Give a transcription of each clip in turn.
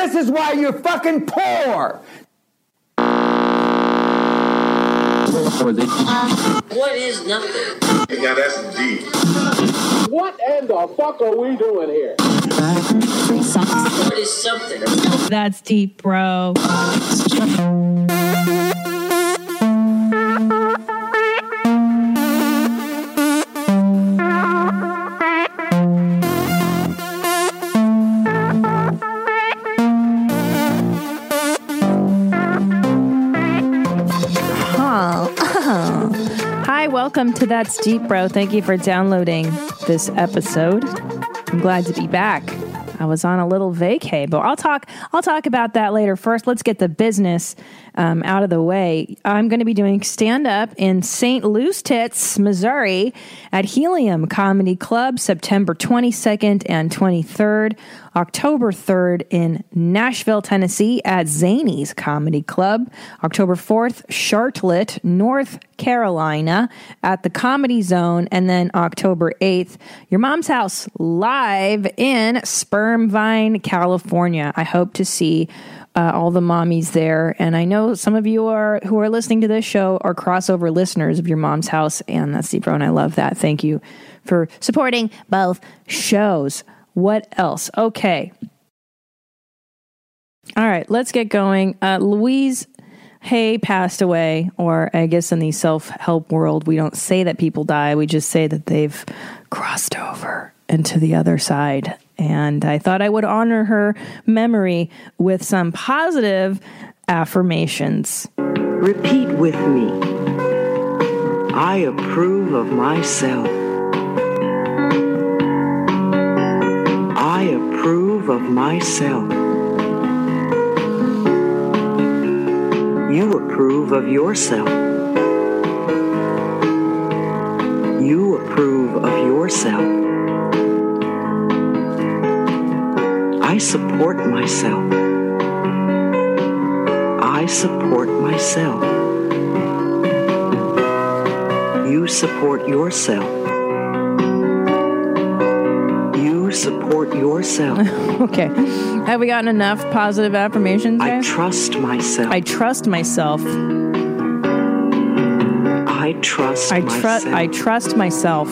This is why you're fucking poor. What is nothing? Yeah, that's deep. What in the fuck are we doing here? What is something? That's deep, bro. Welcome to That's Deep Bro. Thank you for downloading this episode. I'm glad to be back. I was on a little vacay, but I'll talk. I'll talk about that later. First, let's get the business um, out of the way. I'm going to be doing stand up in St. Louis Tits, Missouri, at Helium Comedy Club, September 22nd and 23rd. October 3rd in Nashville, Tennessee at Zanies Comedy Club. October 4th, Charlotte, North Carolina at the Comedy Zone. And then October 8th, Your Mom's House live in Sperm Vine, California. I hope to see uh, all the mommies there. And I know some of you are who are listening to this show are crossover listeners of Your Mom's House. And that's Deep and I love that. Thank you for supporting both shows. What else? Okay. All right, let's get going. Uh, Louise Hay passed away, or I guess in the self help world, we don't say that people die, we just say that they've crossed over into the other side. And I thought I would honor her memory with some positive affirmations. Repeat with me. I approve of myself. I approve of myself. You approve of yourself. You approve of yourself. Support myself. I support myself. You support yourself. You support yourself. Okay. Have we gotten enough positive affirmations? I trust myself. I trust myself. I trust I myself. trust I trust myself.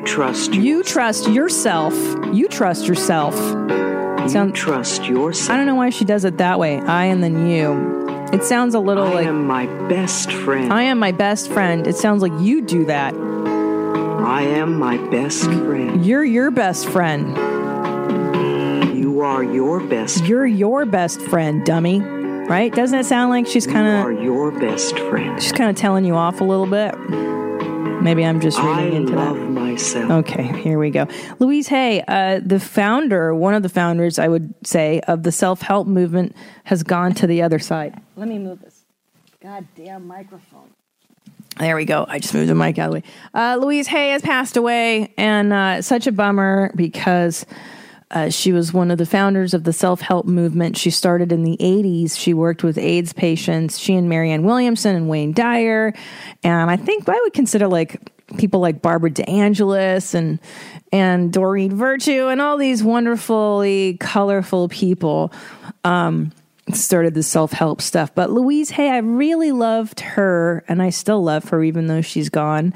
You trust You trust yourself. You trust yourself. you Sound- trust yourself. I don't know why she does it that way. I and then you. It sounds a little I like I am my best friend. I am my best friend. It sounds like you do that. I am my best friend. You're your best friend. You are your best. You're your best friend, dummy. Right? Doesn't it sound like she's You kind are of your best friend. she's kind of telling you off a little bit? Maybe I'm just reading I into that. Myself. Okay, here we go. Louise Hay, uh, the founder, one of the founders, I would say, of the self help movement, has gone to the other side. Let me move this goddamn microphone. There we go. I just moved the mic out of the way. Uh, Louise Hay has passed away, and uh, such a bummer because uh, she was one of the founders of the self help movement. She started in the 80s. She worked with AIDS patients. She and Marianne Williamson and Wayne Dyer. And I think I would consider like people like Barbara DeAngelis and and Doreen Virtue and all these wonderfully colorful people um, started the self help stuff. But Louise Hay, I really loved her, and I still love her even though she's gone,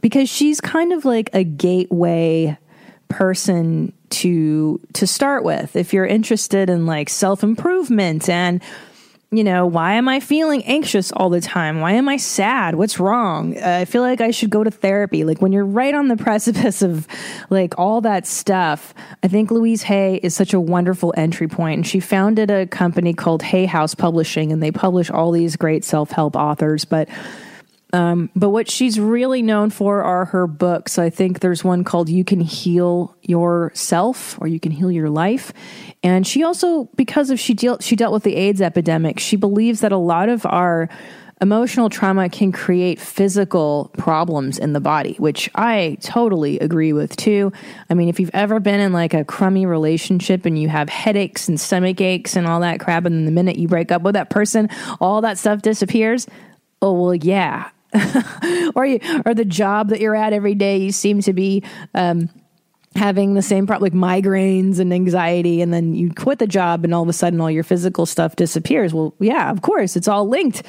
because she's kind of like a gateway person to to start with if you're interested in like self improvement and you know why am i feeling anxious all the time? Why am i sad? What's wrong? Uh, i feel like i should go to therapy. Like when you're right on the precipice of like all that stuff i think louise hay is such a wonderful entry point and she founded a company called hay house publishing and they publish all these great self-help authors but um, but what she's really known for are her books. I think there's one called You Can Heal Yourself or You Can Heal Your Life. And she also, because of she dealt she dealt with the AIDS epidemic, she believes that a lot of our emotional trauma can create physical problems in the body, which I totally agree with too. I mean, if you've ever been in like a crummy relationship and you have headaches and stomach aches and all that crap, and then the minute you break up with that person, all that stuff disappears. Oh, well, yeah. or you, or the job that you're at every day, you seem to be, um, having the same problem like migraines and anxiety and then you quit the job and all of a sudden all your physical stuff disappears. Well yeah of course it's all linked.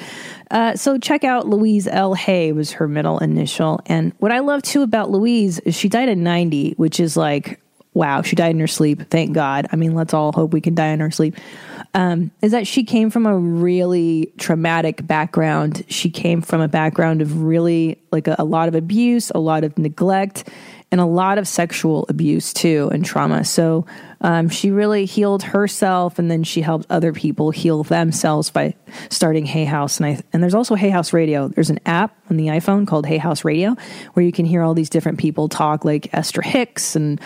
Uh, so check out louise l. Hay was her middle initial. And what i love too about louise is she died at 90 which is like wow she died in her sleep thank god i mean let's all hope we can die in our sleep um, is that she came from a really traumatic background she came from a background of really like a, a lot of abuse a lot of neglect and a lot of sexual abuse too and trauma. So um, she really healed herself, and then she helped other people heal themselves by starting Hay House. And I and there's also Hay House Radio. There's an app on the iPhone called Hay House Radio where you can hear all these different people talk, like Esther Hicks and.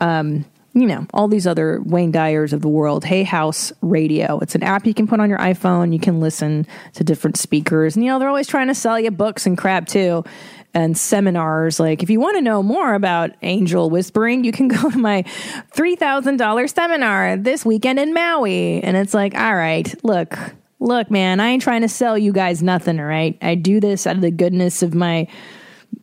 Um, you know, all these other Wayne Dyers of the world. Hay House Radio. It's an app you can put on your iPhone. You can listen to different speakers. And, you know, they're always trying to sell you books and crap too and seminars. Like, if you want to know more about angel whispering, you can go to my $3,000 seminar this weekend in Maui. And it's like, all right, look, look, man, I ain't trying to sell you guys nothing, all right? I do this out of the goodness of my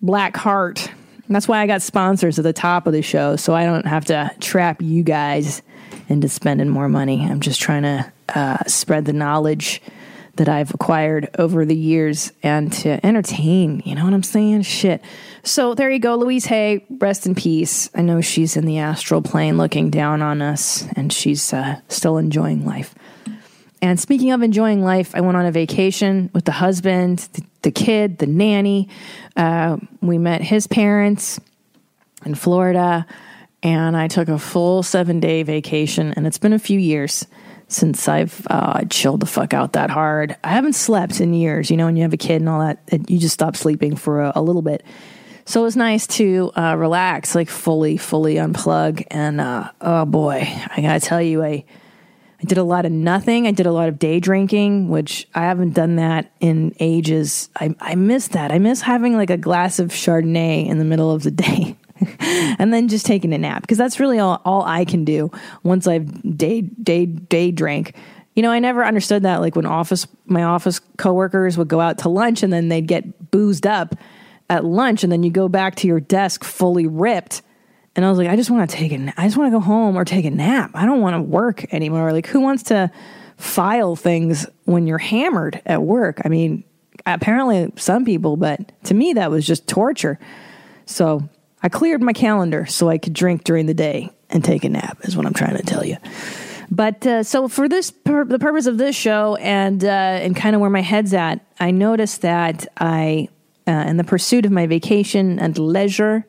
black heart. That's why I got sponsors at the top of the show, so I don't have to trap you guys into spending more money. I'm just trying to uh, spread the knowledge that I've acquired over the years and to entertain. You know what I'm saying? Shit. So there you go, Louise Hay. Rest in peace. I know she's in the astral plane looking down on us, and she's uh, still enjoying life. And speaking of enjoying life, I went on a vacation with the husband, the, the kid, the nanny. Uh, we met his parents in Florida, and I took a full seven day vacation, and it's been a few years since I've uh, chilled the fuck out that hard. I haven't slept in years. You know, when you have a kid and all that, it, you just stop sleeping for a, a little bit. So it was nice to uh, relax, like fully, fully unplug. And uh, oh boy, I gotta tell you, I I did a lot of nothing. I did a lot of day drinking, which I haven't done that in ages. I I miss that. I miss having like a glass of Chardonnay in the middle of the day. and then just taking a nap because that's really all, all I can do once I've day day day drank. You know, I never understood that. Like when office my office coworkers would go out to lunch and then they'd get boozed up at lunch, and then you go back to your desk fully ripped. And I was like, I just want to take a, I just want to go home or take a nap. I don't want to work anymore. Like, who wants to file things when you're hammered at work? I mean, apparently some people, but to me that was just torture. So I cleared my calendar so I could drink during the day and take a nap, is what I'm trying to tell you. But uh, so for this, pur- the purpose of this show, and uh, and kind of where my head's at, I noticed that I, uh, in the pursuit of my vacation and leisure,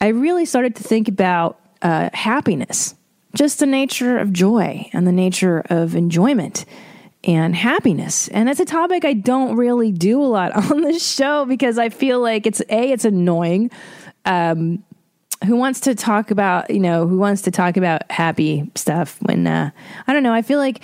I really started to think about uh, happiness, just the nature of joy and the nature of enjoyment and happiness. And it's a topic I don't really do a lot on this show because I feel like it's a it's annoying um, who wants to talk about you know who wants to talk about happy stuff when uh, I don't know. I feel like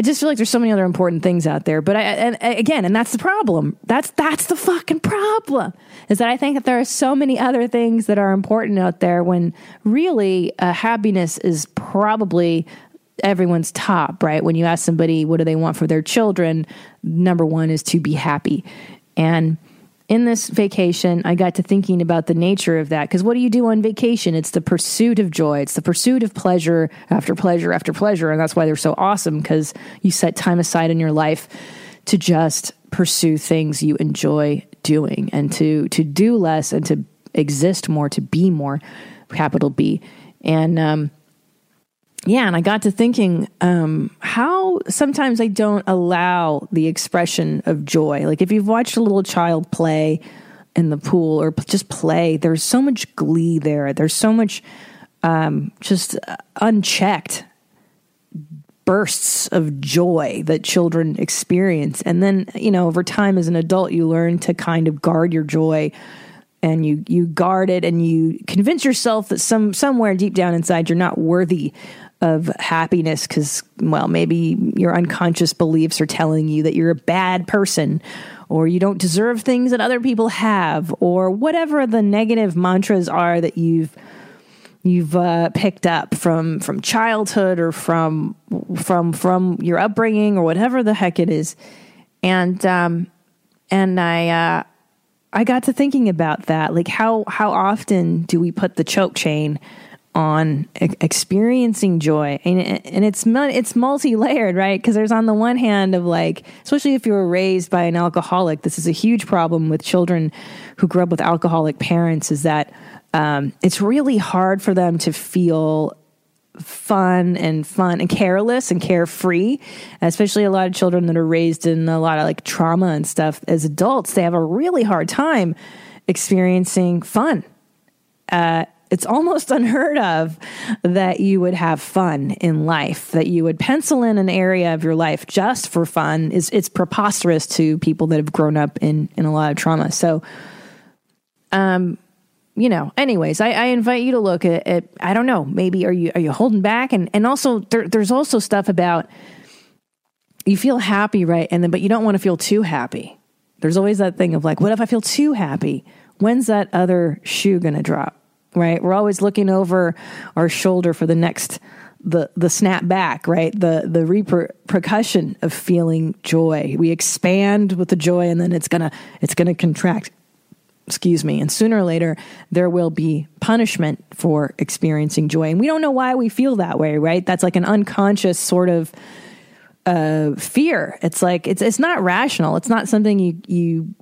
I just feel like there's so many other important things out there. But I, and, again, and that's the problem. That's that's the fucking problem. Is that I think that there are so many other things that are important out there when really uh, happiness is probably everyone's top. Right? When you ask somebody what do they want for their children, number one is to be happy, and in this vacation, I got to thinking about the nature of that. Because what do you do on vacation? It's the pursuit of joy, it's the pursuit of pleasure after pleasure after pleasure. And that's why they're so awesome because you set time aside in your life to just pursue things you enjoy doing and to, to do less and to exist more, to be more, capital B. And, um, yeah, and I got to thinking um, how sometimes I don't allow the expression of joy. Like if you've watched a little child play in the pool or just play, there's so much glee there. There's so much um, just unchecked bursts of joy that children experience. And then, you know, over time as an adult, you learn to kind of guard your joy and you you guard it and you convince yourself that some somewhere deep down inside you're not worthy of happiness because, well, maybe your unconscious beliefs are telling you that you're a bad person or you don't deserve things that other people have or whatever the negative mantras are that you've you've uh, picked up from from childhood or from from from your upbringing or whatever the heck it is and um and i uh I got to thinking about that. Like how how often do we put the choke chain on experiencing joy. And, and it's it's multi-layered right? Because there's on the one hand of like especially if you were raised by an alcoholic this is a huge problem with children who grew up with alcoholic parents is that um, it's really hard for them to feel fun and fun and careless and carefree. Especially a lot of children that are raised in a lot of like trauma and stuff as adults they have a really hard time experiencing fun. Uh, it's almost unheard of that you would have fun in life that you would pencil in an area of your life just for fun. Is it's preposterous to people that have grown up in in a lot of trauma. So um you know anyways i, I invite you to look at, at i don't know maybe are you are you holding back? And and also there, there's also stuff about you feel happy right? And then but you don't want to feel too happy. There's always that thing of like what if i feel too happy? When's that other shoe going to drop right? We're always looking over our shoulder for the next the the snap back right? The the repercussion of feeling joy. We expand with the joy and then it's gonna it's gonna contract. Excuse me. And sooner or later there will be punishment for experiencing joy. And we don't know why we feel that way right? That's like an unconscious sort of uh, fear. It's like it's it's not rational. It's not something you you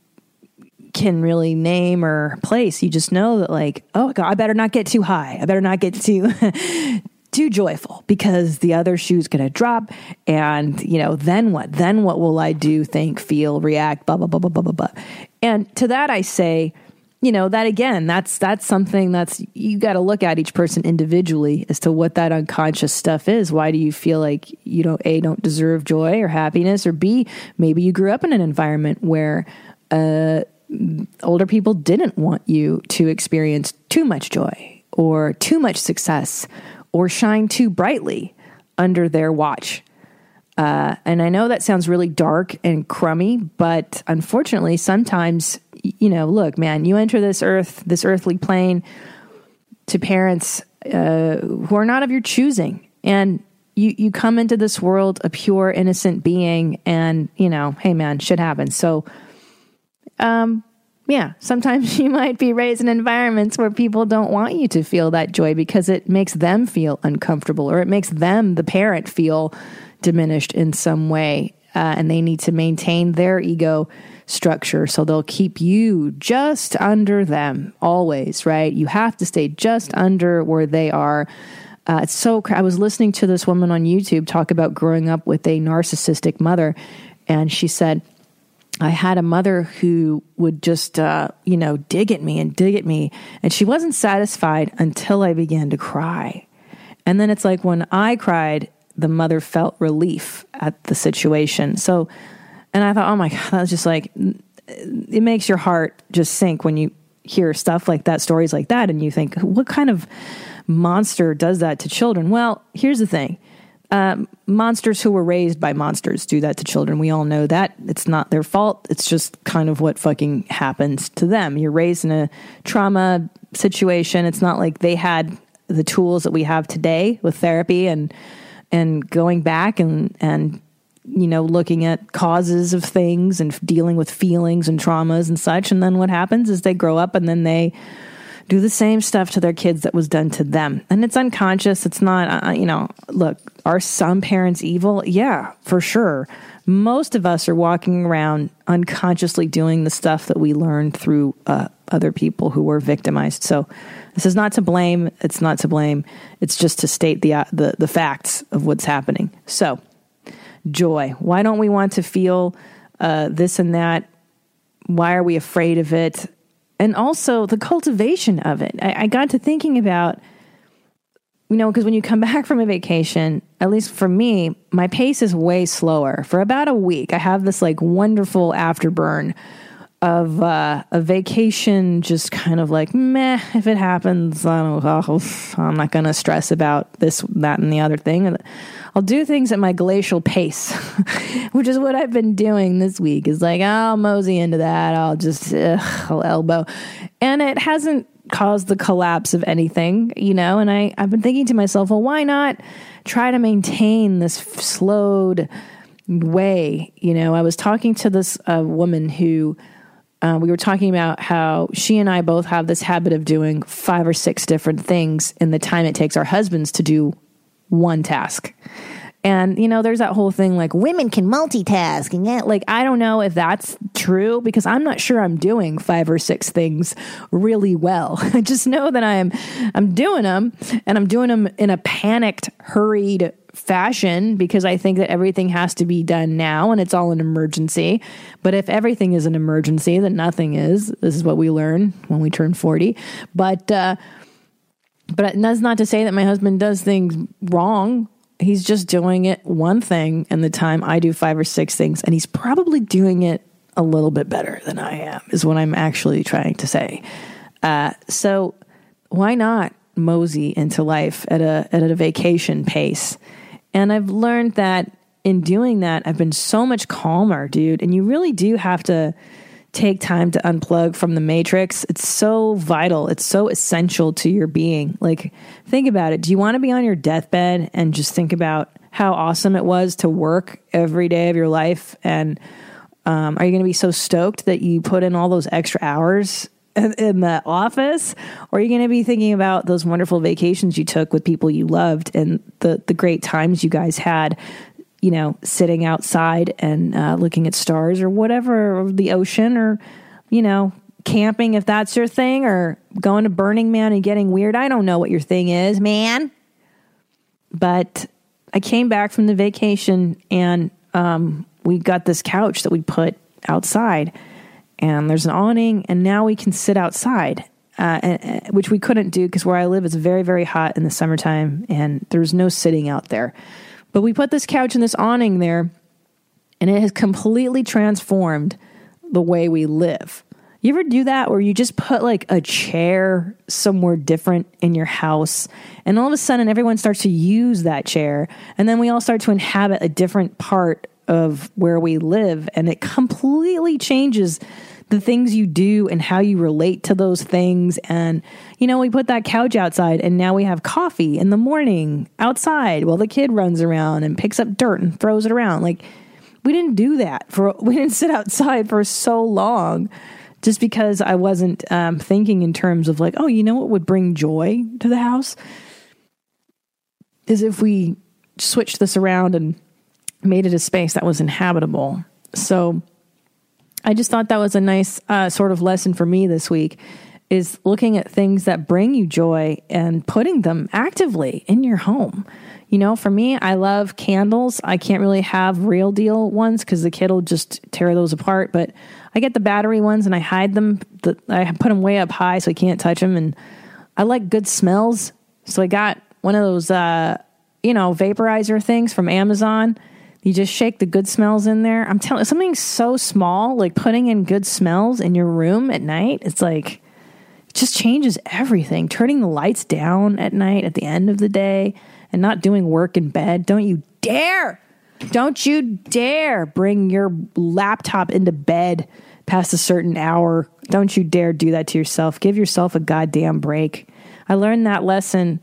can really name or place. You just know that like oh god i better not get too high. I better not get too too joyful because the other shoe's going to drop. And you know then what? Then what will i do? Think feel react blah blah blah blah blah blah blah. And to that i say you know that again that's that's something that's you got to look at each person individually as to what that unconscious stuff is. Why do you feel like you don't a don't deserve joy or happiness? Or b maybe you grew up in an environment where uh older people didn't want you to experience too much joy or too much success or shine too brightly under their watch. Uh, and I know that sounds really dark and crummy, but unfortunately, sometimes, you know, look, man, you enter this earth, this earthly plane to parents uh, who are not of your choosing. And you, you come into this world a pure, innocent being, and, you know, hey, man, shit happens. So, um, yeah, sometimes you might be raised in environments where people don't want you to feel that joy because it makes them feel uncomfortable or it makes them, the parent, feel diminished in some way. Uh, and they need to maintain their ego structure. So they'll keep you just under them always, right? You have to stay just under where they are. Uh, it's so, I was listening to this woman on YouTube talk about growing up with a narcissistic mother. And she said, I had a mother who would just, uh, you know, dig at me and dig at me. And she wasn't satisfied until I began to cry. And then it's like when I cried, the mother felt relief at the situation. So, and I thought, oh my God, that was just like, it makes your heart just sink when you hear stuff like that, stories like that. And you think, what kind of monster does that to children? Well, here's the thing um, monsters who were raised by monsters do that to children. We all know that. It's not their fault. It's just kind of what fucking happens to them. You're raised in a trauma situation. It's not like they had the tools that we have today with therapy and and going back and and you know looking at causes of things and dealing with feelings and traumas and such and then what happens is they grow up and then they do the same stuff to their kids that was done to them. And it's unconscious. It's not, uh, you know, look, are some parents evil? Yeah, for sure. Most of us are walking around unconsciously doing the stuff that we learned through uh, other people who were victimized. So this is not to blame. It's not to blame. It's just to state the, uh, the, the facts of what's happening. So, joy. Why don't we want to feel uh, this and that? Why are we afraid of it? And also the cultivation of it. I, I got to thinking about, you know, because when you come back from a vacation, at least for me, my pace is way slower. For about a week, I have this like wonderful afterburn of uh, a vacation, just kind of like meh. If it happens, I don't. I'm not going to stress about this, that, and the other thing. I'll do things at my glacial pace, which is what I've been doing this week. Is like I'll mosey into that. I'll just ugh, I'll elbow, and it hasn't caused the collapse of anything, you know. And I I've been thinking to myself, well, why not try to maintain this slowed way? You know, I was talking to this uh, woman who uh, we were talking about how she and I both have this habit of doing five or six different things in the time it takes our husbands to do one task. And, you know, there's that whole thing like women can multitask. And yet, like, I don't know if that's true because I'm not sure I'm doing five or six things really well. I just know that I'm, I'm doing them and I'm doing them in a panicked, hurried fashion because I think that everything has to be done now and it's all an emergency. But if everything is an emergency, then nothing is. This is what we learn when we turn 40. But, uh, but that's not to say that my husband does things wrong. He's just doing it one thing and the time I do five or six things, and he's probably doing it a little bit better than I am, is what I'm actually trying to say. Uh, so why not mosey into life at a at a vacation pace? And I've learned that in doing that, I've been so much calmer, dude. And you really do have to take time to unplug from the matrix. It's so vital. It's so essential to your being. Like, think about it. Do you want to be on your deathbed and just think about how awesome it was to work every day of your life? And um, are you going to be so stoked that you put in all those extra hours in, the office? Or are you going to be thinking about those wonderful vacations you took with people you loved and the, the great times you guys had you know, sitting outside and uh, looking at stars or whatever, or the ocean, or, you know, camping if that's your thing, or going to Burning Man and getting weird. I don't know what your thing is, man. But I came back from the vacation and um, we got this couch that we put outside, and there's an awning, and now we can sit outside. Uh, and, which we couldn't do because where I live is very very hot in the summertime and there's no sitting out there. But we put this couch and this awning there, and it has completely transformed the way we live. You ever do that where you just put like a chair somewhere different in your house, and all of a sudden everyone starts to use that chair, and then we all start to inhabit a different part of where we live, and it completely changes the things you do and how you relate to those things. And, you know, we put that couch outside and now we have coffee in the morning outside while the kid runs around and picks up dirt and throws it around. Like, we didn't do that for, we didn't sit outside for so long just because I wasn't um, thinking in terms of like, oh, you know what would bring joy to the house? Is if we switched this around and made it a space that was inhabitable. So, I just thought that was a nice uh, sort of lesson for me this week is looking at things that bring you joy and putting them actively in your home. You know, for me, I love candles. I can't really have real deal ones because the kid will just tear those apart. But I get the battery ones and I hide them. The, I put them way up high so he can't touch them. And I like good smells. So I got one of those, uh, you know, vaporizer things from Amazon you just shake the good smells in there. I'm telling something so small, like putting in good smells in your room at night, it's like it just changes everything. Turning the lights down at night at the end of the day and not doing work in bed. Don't you dare. Don't you dare bring your laptop into bed past a certain hour. Don't you dare do that to yourself. Give yourself a goddamn break. I learned that lesson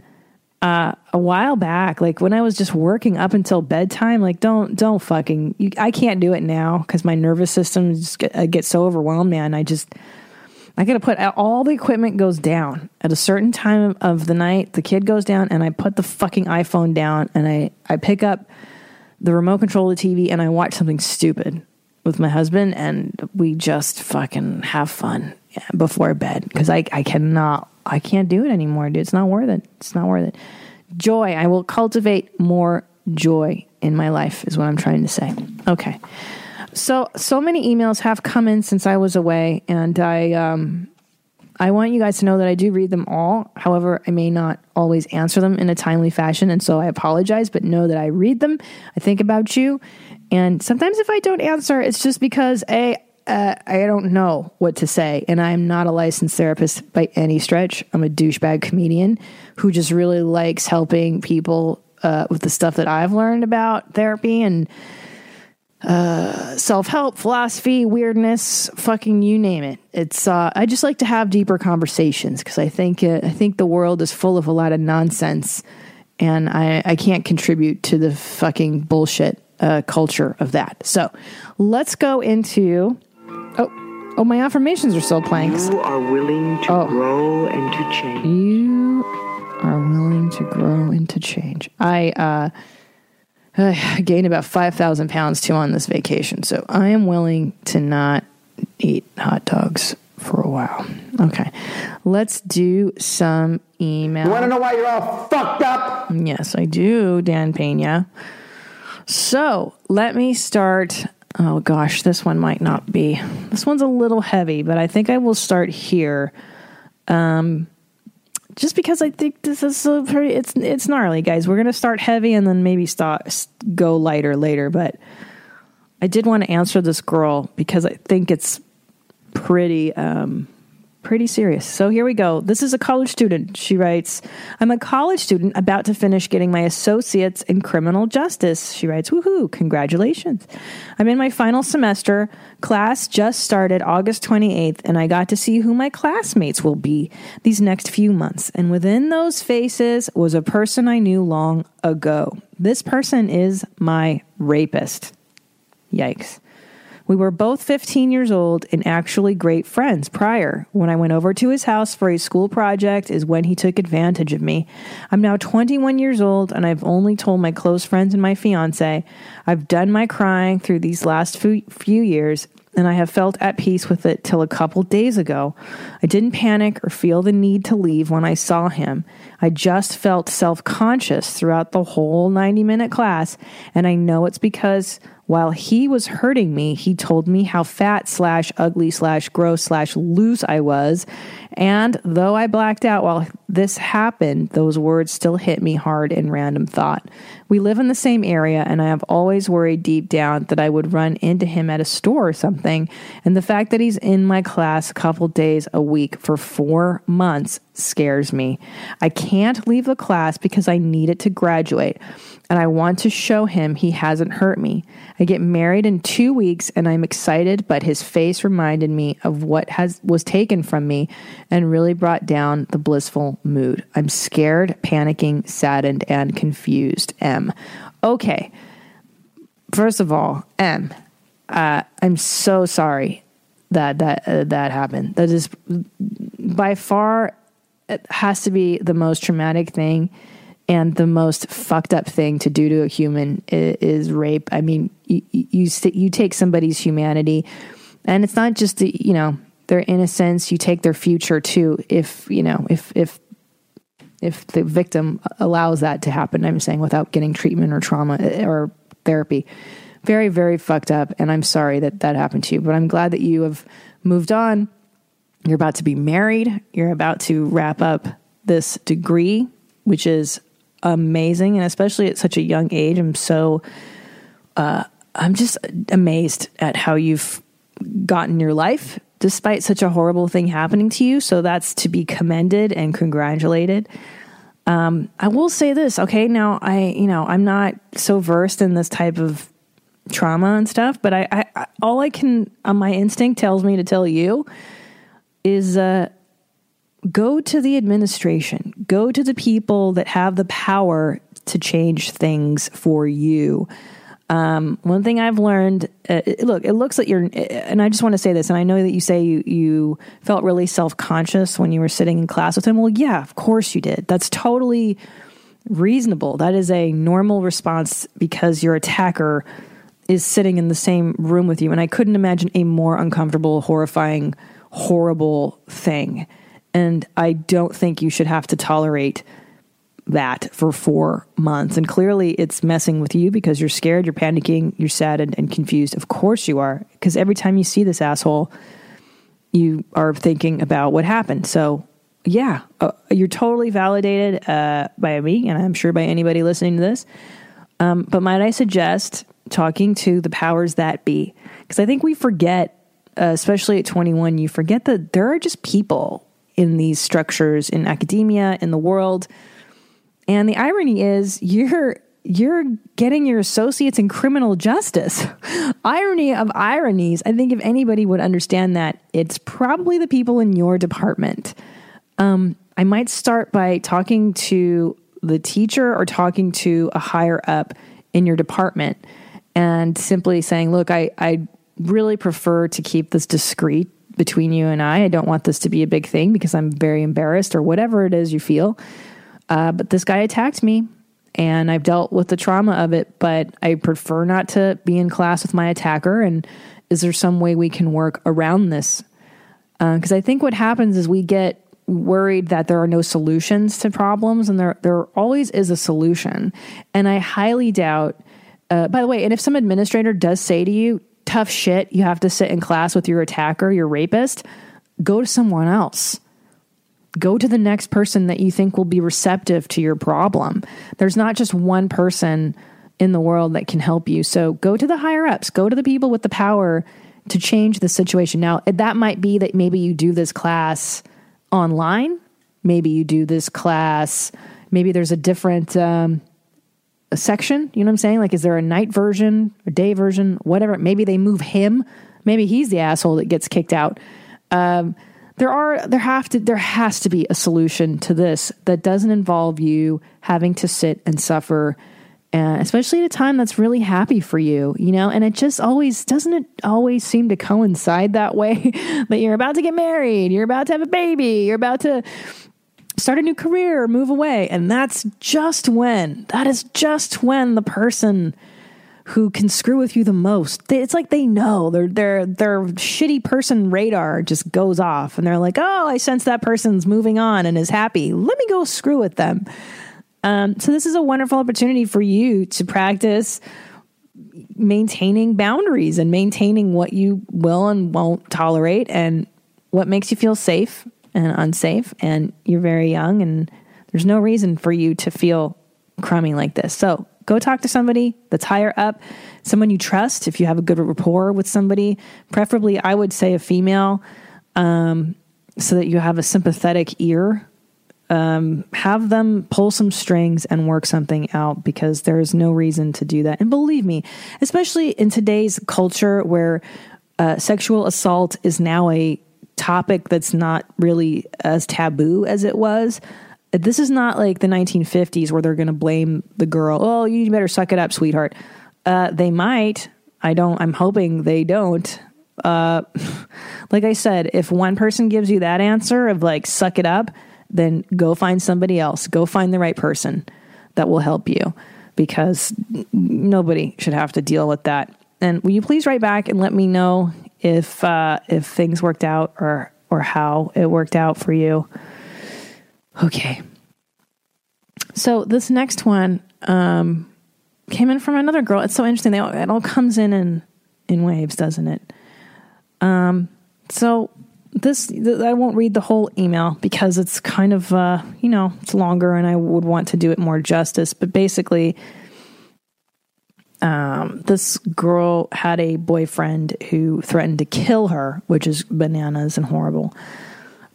uh, a while back, like when I was just working up until bedtime, like don't don't fucking. You, I can't do it now because my nervous system just get, I get so overwhelmed, man. I just I got to put all the equipment goes down at a certain time of the night. The kid goes down, and I put the fucking iPhone down, and I I pick up the remote control of the TV, and I watch something stupid with my husband, and we just fucking have fun before bed because I I cannot I can't do it anymore, dude. It's not worth it. It's not worth it. Joy. I will cultivate more joy in my life, is what I'm trying to say. Okay. So, so many emails have come in since I was away, and I, um, I want you guys to know that I do read them all. However, I may not always answer them in a timely fashion, and so I apologize, but know that I read them. I think about you. And sometimes if I don't answer, it's just because A, uh, I don't know what to say. And I'm not a licensed therapist by any stretch. I'm a douchebag comedian who just really likes helping people uh, with the stuff that I've learned about therapy and uh, self help, philosophy, weirdness, fucking you name it. It's uh, I just like to have deeper conversations because I think uh, I think the world is full of a lot of nonsense, and I I can't contribute to the fucking bullshit uh, culture of that. So let's go into Oh, Oh, my affirmations are still playing. You are willing to Oh. grow and to change. You are willing to grow into change. I uh, I gained about five thousand pounds too on this vacation, so I am willing to not eat hot dogs for a while. Okay, let's do some email. You want to know why you're all fucked up? Yes, I do, Dan Pena. So let me start. Oh gosh, this one might not be. This one's a little heavy, but I think I will start here. Um, just because I think this is so pretty. It's it's gnarly, guys. We're gonna start heavy and then maybe stop go lighter later. But I did want to answer this girl because I think it's pretty um pretty serious. So here we go. This is a college student. She writes, I'm a college student about to finish getting my associates in criminal justice. She writes, Woohoo, congratulations. I'm in my final semester. Class just started August 28th, and I got to see who my classmates will be these next few months. And within those faces was a person I knew long ago. This person is my rapist. Yikes. We were both 15 years old and actually great friends prior. When I went over to his house for a school project is when he took advantage of me. I'm now 21 years old and I've only told my close friends and my fiance. I've done my crying through these last few, years and I have felt at peace with it till a couple days ago. I didn't panic or feel the need to leave when I saw him. I just felt self conscious throughout the whole 90 minute class, and I know it's because while he was hurting me, he told me how fat slash ugly slash gross slash loose I was. And though I blacked out while this happened, those words still hit me hard in random thought. We live in the same area, and I have always worried deep down that I would run into him at a store or something. And the fact that he's in my class a couple days a week for four months scares me. I can't leave the class because I need it to graduate and I want to show him he hasn't hurt me. I get married in 2 weeks and I'm excited, but his face reminded me of what has was taken from me and really brought down the blissful mood. I'm scared, panicking, saddened and confused. M. Okay. First of all, M. Uh, I'm so sorry that that uh, that happened. That is by far it has to be the most traumatic thing and the most fucked up thing to do to a human is, is rape. I mean, you you, you take somebody's humanity, and it's not just the you know their innocence. You take their future too. If you know if if if the victim allows that to happen, I'm saying without getting treatment or trauma eh, or therapy. Very, very fucked up. And I'm sorry that that happened to you, but I'm glad that you have moved on. You're about to be married. You're about to wrap up this degree, which is amazing. And especially at such a young age, I'm so, uh, I'm just amazed at how you've gotten your life despite such a horrible thing happening to you. So that's to be commended and congratulated. Um, I will say this, okay? Now, I, you know, I'm not so versed in this type of trauma and stuff, but I, I, I all I can, uh, my instinct tells me to tell you is, uh, go to the administration, go to the people that have the power to change things for you. Um, one thing I've learned, uh, look, it looks like you're, and I just want to say this, and I know that you say you, you felt really self conscious when you were sitting in class with him. Well, yeah, of course you did. That's totally reasonable. That is a normal response because your attacker is sitting in the same room with you. And I couldn't imagine a more uncomfortable, horrifying, horrible thing. And I don't think you should have to tolerate that for four months. And clearly it's messing with you because you're scared, you're panicking, you're sad and, and confused. Of course you are. Because every time you see this asshole, you are thinking about what happened. So, yeah, uh, you're totally validated uh, by me, and I'm sure by anybody listening to this. Um, but might I suggest talking to the powers that be? Because I think we forget, uh, especially at 21, you forget that there are just people in these structures in academia, in the world. And the irony is you're you're getting your associates in criminal justice. Irony of ironies. I think if anybody would understand that, it's probably the people in your department. Um, I might start by talking to the teacher or talking to a higher up in your department and simply saying, look, I, I really prefer to keep this discreet between you and I. I don't want this to be a big thing because I'm very embarrassed or whatever it is you feel. Uh, but this guy attacked me and I've dealt with the trauma of it, but I prefer not to be in class with my attacker. And is there some way we can work around this? Because uh, I think what happens is we get worried that there are no solutions to problems, and there there always is a solution. And I highly doubt. Uh, by the way, and if some administrator does say to you, "Tough shit, you have to sit in class with your attacker, your rapist," go to someone else go to the next person that you think will be receptive to your problem. There's not just one person in the world that can help you. So go to the higher ups, go to the people with the power to change the situation. Now, that might be that maybe you do this class online, maybe you do this class, maybe there's a different um, a section. You know what I'm saying? Like, is there a night version, a day version, whatever? Maybe they move him. Maybe he's the asshole that gets kicked out. Um, there are there have to there has to be a solution to this that doesn't involve you having to sit and suffer uh, especially at a time that's really happy for you you know and it just always doesn't it always seem to coincide that way that you're about to get married you're about to have a baby you're about to start a new career move away and that's just when that is just when the person who can screw with you the most. It's like they know their their their shitty person radar just goes off, and they're like, "Oh, I sense that person's moving on and is happy. Let me go screw with them." Um, so this is a wonderful opportunity for you to practice maintaining boundaries and maintaining what you will and won't tolerate, and what makes you feel safe and unsafe. And you're very young, and there's no reason for you to feel crummy like this. So Go talk to somebody that's higher up, someone you trust. If you have a good rapport with somebody, preferably, I would say a female, um, so that you have a sympathetic ear. Um, have them pull some strings and work something out because there is no reason to do that. And believe me, especially in today's culture where uh, sexual assault is now a topic that's not really as taboo as it was. This is not like the 1950s where they're going to blame the girl. Oh, you better suck it up, sweetheart. Uh, they might. I don't. I'm hoping they don't. Uh, like I said, if one person gives you that answer of like suck it up, then go find somebody else. Go find the right person that will help you because nobody should have to deal with that. And will you please write back and let me know if uh, if things worked out or or how it worked out for you? Okay. So this next one um, came in from another girl. It's so interesting. They all, it all comes in in in waves, doesn't it? Um, so this th- I won't read the whole email because it's kind of uh, you know it's longer, and I would want to do it more justice. But basically, um, this girl had a boyfriend who threatened to kill her, which is bananas and horrible.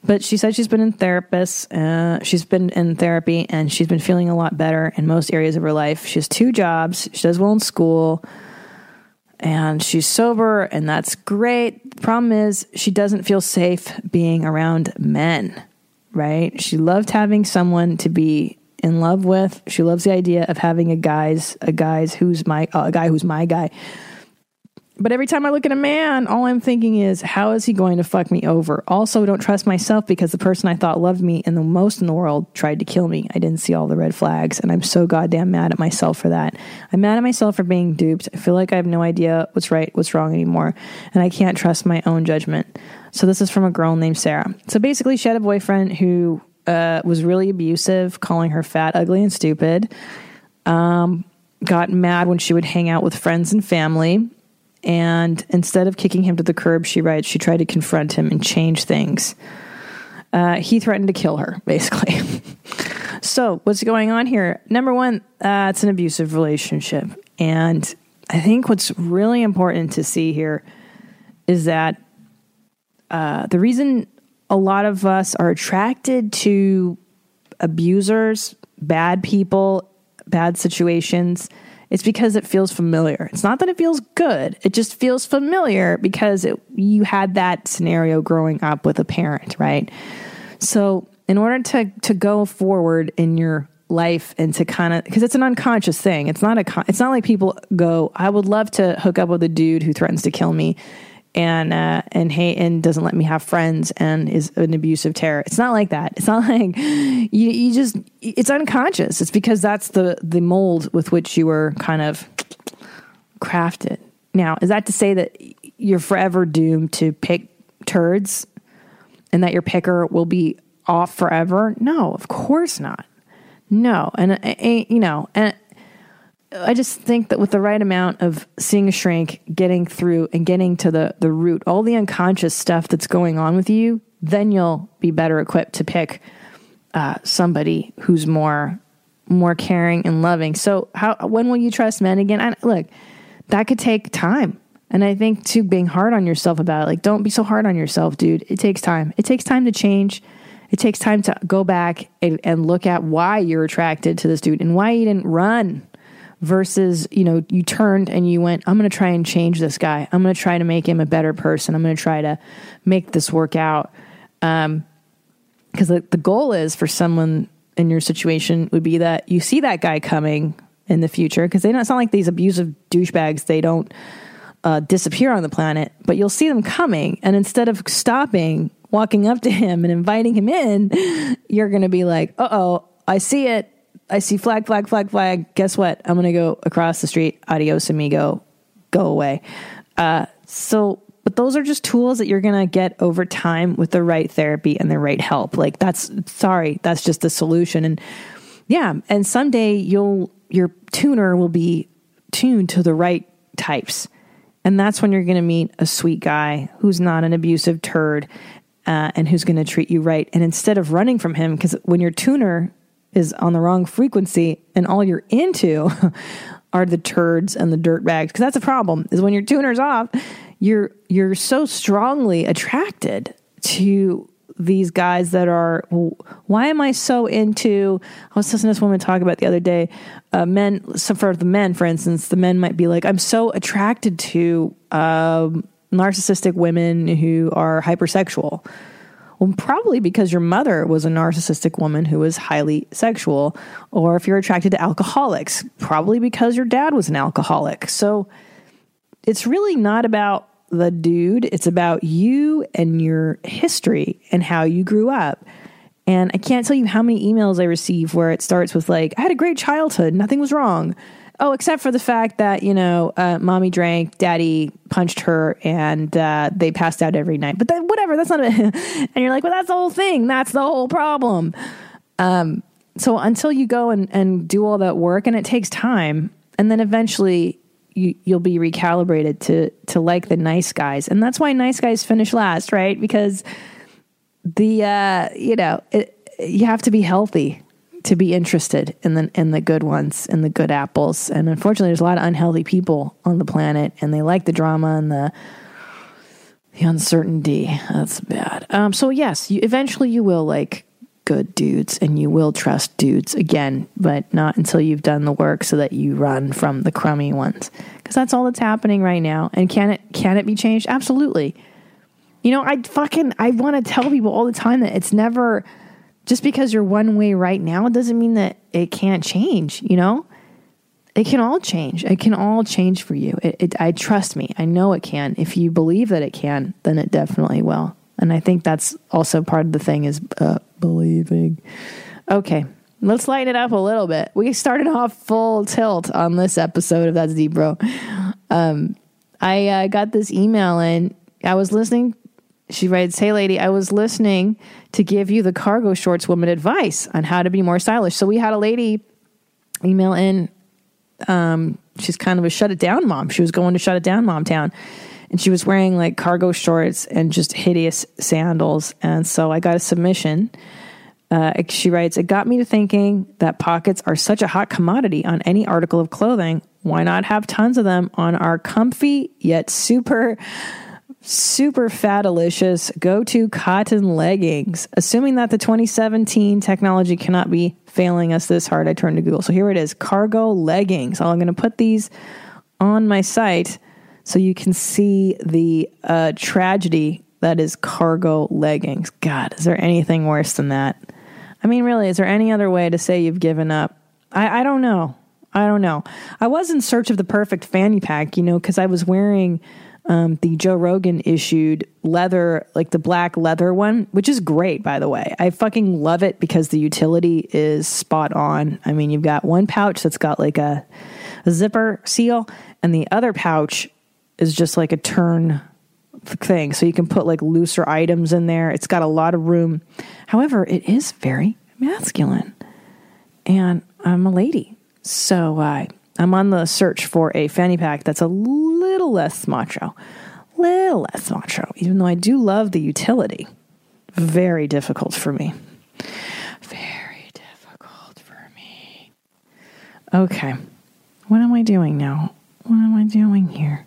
But she said she's been in therapists. Uh, she's been in therapy and she's been feeling a lot better in most areas of her life. She has two jobs. She does well in school and she's sober and that's great. The problem is she doesn't feel safe being around men, right? She loved having someone to be in love with. She loves the idea of having a guy's a guy's who's my uh, a guy who's my guy. But every time I look at a man, all I'm thinking is, how is he going to fuck me over? Also, don't trust myself because the person I thought loved me and the most in the world tried to kill me. I didn't see all the red flags, and I'm so goddamn mad at myself for that. I'm mad at myself for being duped. I feel like I have no idea what's right, what's wrong anymore, and I can't trust my own judgment. So, this is from a girl named Sarah. So, basically, she had a boyfriend who uh, was really abusive, calling her fat, ugly, and stupid. Um, got mad when she would hang out with friends and family and instead of kicking him to the curb, she writes, she tried to confront him and change things. Uh, he threatened to kill her, basically. so, what's going on here? Number one, uh, it's an abusive relationship. And I think what's really important to see here is that uh, the reason a lot of us are attracted to abusers, bad people, bad situations it's because it feels familiar. It's not that it feels good. It just feels familiar because it, you had that scenario growing up with a parent, right? So, in order to to go forward in your life and to kind of because it's an unconscious thing. It's not a it's not like people go, I would love to hook up with a dude who threatens to kill me and uh, and hate and doesn't let me have friends and is an abusive terror. It's not like that. It's not like you you just it's unconscious. It's because that's the the mold with which you were kind of crafted. Now, is that to say that you're forever doomed to pick turds and that your picker will be off forever? No, of course not. No, and uh, uh, you know, and I just think that with the right amount of seeing a shrink, getting through and getting to the the root, all the unconscious stuff that's going on with you, then you'll be better equipped to pick uh, somebody who's more more caring and loving. So, how when will you trust men again? I, look, that could take time. And I think too, being hard on yourself about it, like, don't be so hard on yourself, dude. It takes time. It takes time to change. It takes time to go back and, and look at why you're attracted to this dude and why you didn't run versus, you know, you turned and you went, I'm going to try and change this guy. I'm going to try to make him a better person. I'm going to try to make this work out. Um, because the, the goal is for someone in your situation would be that you see that guy coming in the future because they don't sound like these abusive douchebags. They don't uh, disappear on the planet, but you'll see them coming. And instead of stopping, walking up to him and inviting him in, you're going to be like, uh oh, I see it. I see flag, flag, flag, flag. Guess what? I'm going to go across the street. Adios, amigo. Go away. Uh, so, but those are just tools that you're going to get over time with the right therapy and the right help. Like, that's sorry, that's just the solution. And yeah, and someday you'll, your tuner will be tuned to the right types. And that's when you're going to meet a sweet guy who's not an abusive turd uh, and who's going to treat you right. And instead of running from him, because when your tuner is on the wrong frequency and all you're into are the turds and the dirt bags, because that's a problem. Is when your tuner's off, you're you're so strongly attracted to these guys that are why am i so into i was listening to this woman talk about the other day uh, men so for the men for instance the men might be like i'm so attracted to um, narcissistic women who are hypersexual well, probably because your mother was a narcissistic woman who was highly sexual, or if you're attracted to alcoholics, probably because your dad was an alcoholic. So it's really not about the dude, it's about you and your history and how you grew up. And I can't tell you how many emails I receive where it starts with, like, I had a great childhood, nothing was wrong. Oh, except for the fact that, you know, uh, mommy drank, daddy punched her, and uh, they passed out every night. But then, whatever, that's not a. and you're like, well, that's the whole thing. That's the whole problem. Um, so until you go and, and do all that work, and it takes time, and then eventually you, you'll be recalibrated to to like the nice guys, and that's why nice guys finish last, right? Because the uh, you know it, you have to be healthy to be interested in the in the good ones and the good apples. And unfortunately, there's a lot of unhealthy people on the planet, and they like the drama and the the uncertainty. That's bad. Um, so yes, you, eventually you will like good dudes, and you will trust dudes again, but not until you've done the work, so that you run from the crummy ones. Because that's all that's happening right now. And can it can it be changed? Absolutely. You know, I fucking I want to tell people all the time that it's never just because you're one way right now doesn't mean that it can't change, you know? It can all change. It can all change for you. It, it, I trust me. I know it can. If you believe that it can, then it definitely will. And I think that's also part of the thing is uh, believing. Okay, let's lighten it up a little bit. We started off full tilt on this episode of That's Deep Bro. Um, I uh, got this email and I was listening she writes, Hey lady, I was listening to give you the cargo shorts woman advice on how to be more stylish. So we had a lady email in. Um, she's kind of a shut it down mom. She was going to shut it down mom town. And she was wearing like cargo shorts and just hideous sandals. And so I got a submission. Uh, she writes, It got me to thinking that pockets are such a hot commodity on any article of clothing. Why not have tons of them on our comfy yet super super fatalicious go to cotton leggings. Assuming that the 2017 technology cannot be failing us this hard, I turned to Google. So here it is cargo leggings. I'm going to put these on my site so you can see the uh, tragedy that is cargo leggings. God, is there anything worse than that? I mean, really, is there any other way to say you've given up? I, I don't know. I don't know. I was in search of the perfect fanny pack, you know, because I was wearing um, the Joe Rogan issued leather, like the black leather one, which is great, by the way. I fucking love it because the utility is spot on. I mean, you've got one pouch that's got like a, a zipper seal, and the other pouch is just like a turn thing. So you can put like looser items in there. It's got a lot of room. However, it is very masculine. And I'm a lady. So uh, I'm on the search for a fanny pack that's a little less macho. Little less macho, even though I do love the utility. Very difficult for me. Very difficult for me. Okay. What am I doing now? What am I doing here?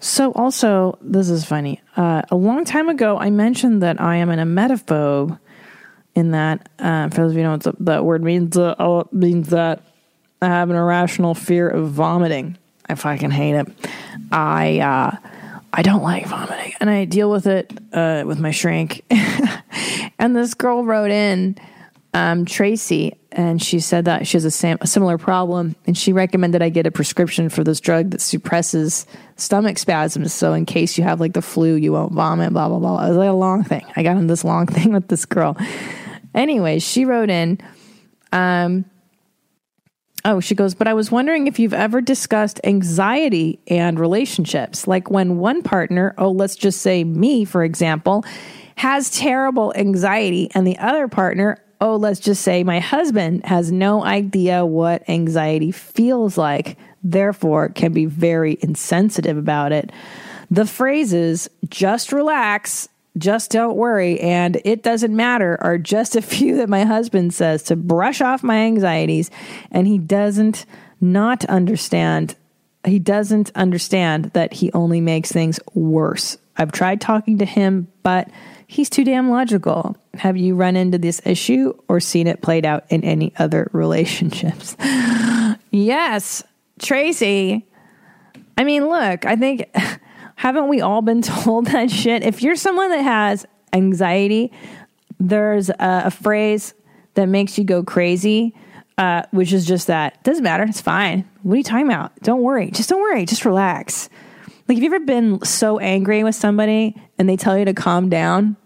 So, also, this is funny. Uh, a long time ago, I mentioned that I am an emetophobe. In that, uh, for those of you know what that word means, uh, means that I have an irrational fear of vomiting. I fucking hate it. I uh, I don't like vomiting, and I deal with it uh, with my shrink. and this girl wrote in, um, Tracy, and she said that she has a, sam- a similar problem, and she recommended I get a prescription for this drug that suppresses stomach spasms. So in case you have like the flu, you won't vomit. Blah blah blah. It was like a long thing. I got in this long thing with this girl. Anyway, she wrote in. Um, Oh, she goes, but I was wondering if you've ever discussed anxiety and relationships. Like when one partner, oh, let's just say me, for example, has terrible anxiety, and the other partner, oh, let's just say my husband has no idea what anxiety feels like, therefore can be very insensitive about it. The phrases, just relax, just don't worry, and it doesn't matter are just a few that my husband says to brush off my anxieties, and he doesn't not understand. He doesn't understand that he only makes things worse. I've tried talking to him, but he's too damn logical. Have you run into this issue or seen it played out in any other relationships? yes, Tracy. I mean, look, I think haven't we all been told that shit? If you're someone that has anxiety, there's a, a phrase that makes you go crazy, uh, which is just that doesn't matter. It's fine. What are you talking about? Don't worry. Just don't worry. Just relax. Like, have you ever been so angry with somebody and they tell you to calm down?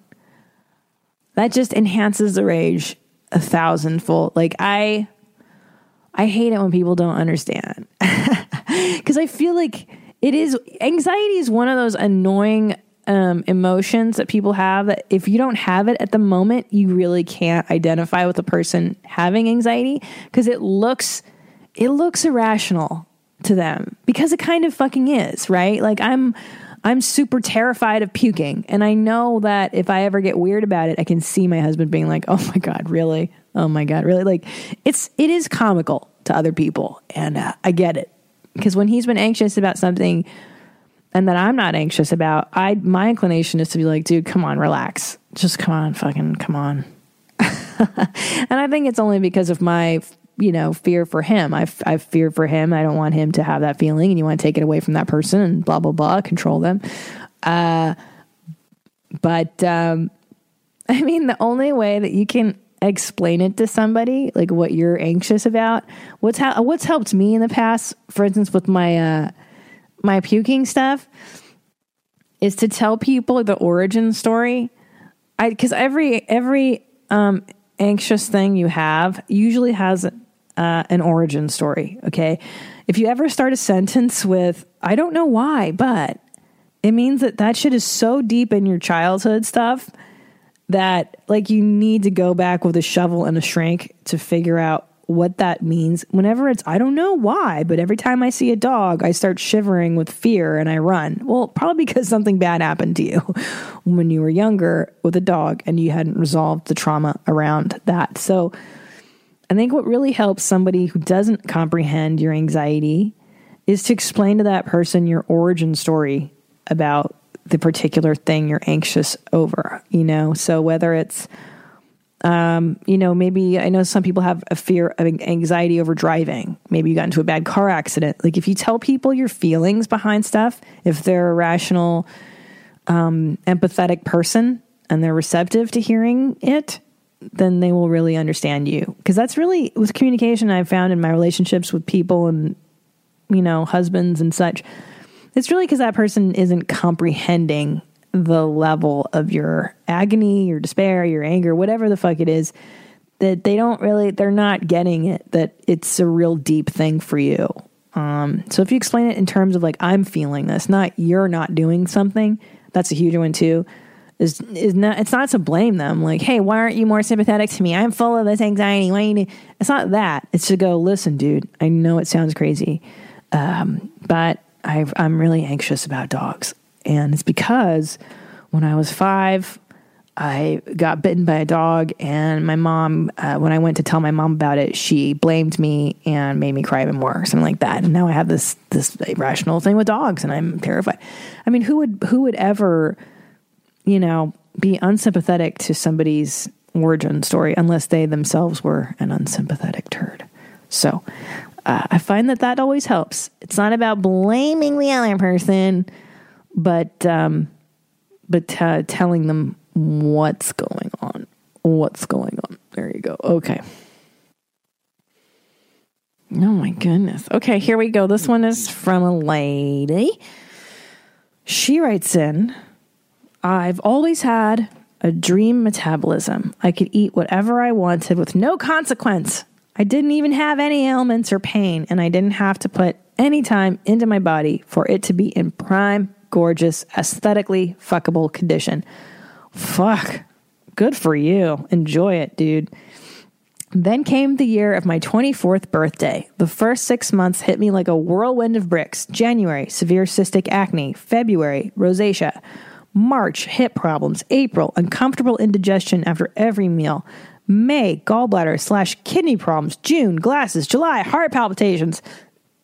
That just enhances the rage a thousandfold. Like, I, I hate it when people don't understand because I feel like it is anxiety is one of those annoying um, emotions that people have that if you don't have it at the moment, you really can't identify with the person having anxiety because it looks it looks irrational to them because it kind of fucking is, right? Like I'm I'm super terrified of puking and I know that if I ever get weird about it, I can see my husband being like, "Oh my god, really? Oh my god, really?" Like it's it is comical to other people and uh, I get it. Because when he's been anxious about something and that I'm not anxious about, I my inclination is to be like, dude, come on, relax. Just come on, fucking come on. and I think it's only because of my you know fear for him. I I fear for him. I don't want him to have that feeling, and you want to take it away from that person and blah blah blah, control them. Uh, but um, I mean, the only way that you can explain it to somebody like what you're anxious about. What's ha- what's helped me in the past for instance with my uh my puking stuff is to tell people the origin story. I because every every um anxious thing you have usually has uh, an origin story okay? If you ever start a sentence with i don't know why but it means that that shit is so deep in your childhood stuff that like you need to go back with a shovel and a shrink to figure out what that means. Whenever it's, I don't know why, but every time I see a dog, I start shivering with fear and I run. Well, probably because something bad happened to you when you were younger with a dog and you hadn't resolved the trauma around that. So I think what really helps somebody who doesn't comprehend your anxiety is to explain to that person your origin story about the particular thing you're anxious over, you know? So whether it's, um, you know, maybe I know some people have a fear of anxiety over driving. Maybe you got into a bad car accident. Like if you tell people your feelings behind stuff, if they're a rational, um, empathetic person and they're receptive to hearing it, then they will really understand you. Because that's really with communication I've found in my relationships with people and, you know, husbands and such it's really because that person isn't comprehending the level of your agony, your despair, your anger, whatever the fuck it is. That they don't really, they're not getting it. That it's a real deep thing for you. Um, so if you explain it in terms of like I'm feeling this, not you're not doing something, that's a huge one too. Is is not it's not to blame them. Like, hey, why aren't you more sympathetic to me? I'm full of this anxiety. Why you? It's not that. It's to go. Listen, dude. I know it sounds crazy, um, but i I'm really anxious about dogs, and it's because when I was five, I got bitten by a dog, and my mom, uh, when I went to tell my mom about it, she blamed me and made me cry even more, something like that. And now I have this this irrational thing with dogs, and I'm terrified. I mean, who would who would ever, you know, be unsympathetic to somebody's origin story unless they themselves were an unsympathetic turd? So, uh, I find that that always helps. It's not about blaming the other person, but um, but telling them what's going on. What's going on? There you go. Okay. Oh my goodness. Okay, here we go. This one is from a lady. She writes in I've always had a dream metabolism. I could eat whatever I wanted with no consequence. I didn't even have any ailments or pain, and I didn't have to put any time into my body for it to be in prime, gorgeous, aesthetically fuckable condition. Fuck. Good for you. Enjoy it, dude. Then came the year of my 24th birthday. The first six months hit me like a whirlwind of bricks. January, severe cystic acne. February, rosacea. March, hip problems. April, uncomfortable indigestion after every meal. May, gallbladder slash kidney problems. June, glasses. July, heart palpitations.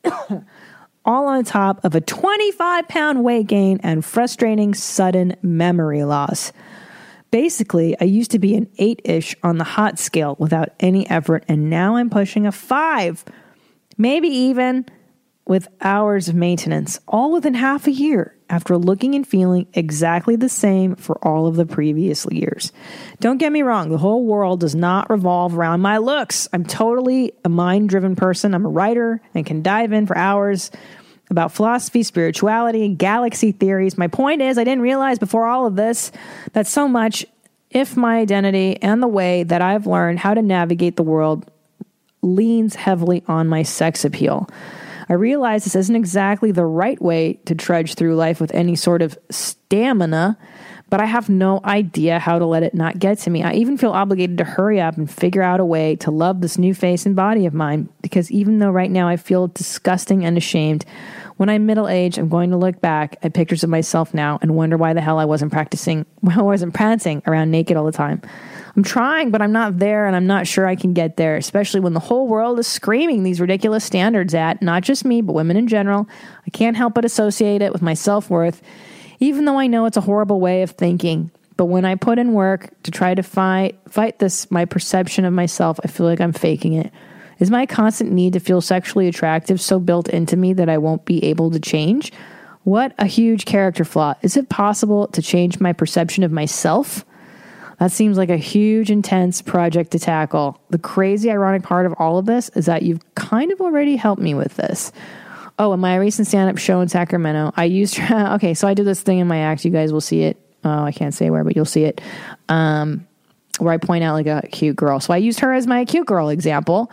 All on top of a 25 pound weight gain and frustrating sudden memory loss. Basically, I used to be an eight ish on the hot scale without any effort, and now I'm pushing a five, maybe even with hours of maintenance, all within half a year after looking and feeling exactly the same for all of the previous years. Don't get me wrong, the whole world does not revolve around my looks. I'm totally a mind driven person. I'm a writer and can dive in for hours about philosophy, spirituality, galaxy theories. My point is, I didn't realize before all of this that so much, if my identity and the way that I've learned how to navigate the world leans heavily on my sex appeal. I realize this isn't exactly the right way to trudge through life with any sort of stamina, but I have no idea how to let it not get to me. I even feel obligated to hurry up and figure out a way to love this new face and body of mine because even though right now I feel disgusting and ashamed, when I'm middle aged, I'm going to look back at pictures of myself now and wonder why the hell I wasn't practicing, I wasn't prancing around naked all the time. I'm trying, but I'm not there, and I'm not sure I can get there, especially when the whole world is screaming these ridiculous standards at not just me, but women in general. I can't help but associate it with my self worth, even though I know it's a horrible way of thinking. But when I put in work to try to fight fight this my perception of myself, I feel like I'm faking it. Is my constant need to feel sexually attractive so built into me that I won't be able to change? What a huge character flaw. Is it possible to change my perception of myself? That seems like a huge, intense project to tackle. The crazy, ironic part of all of this is that you've kind of already helped me with this. Oh, in my recent stand up show in Sacramento, I used, okay, so I did this thing in my act. You guys will see it. Oh, I can't say where, but you'll see it. Um, where I point out like a cute girl. So I used her as my cute girl example.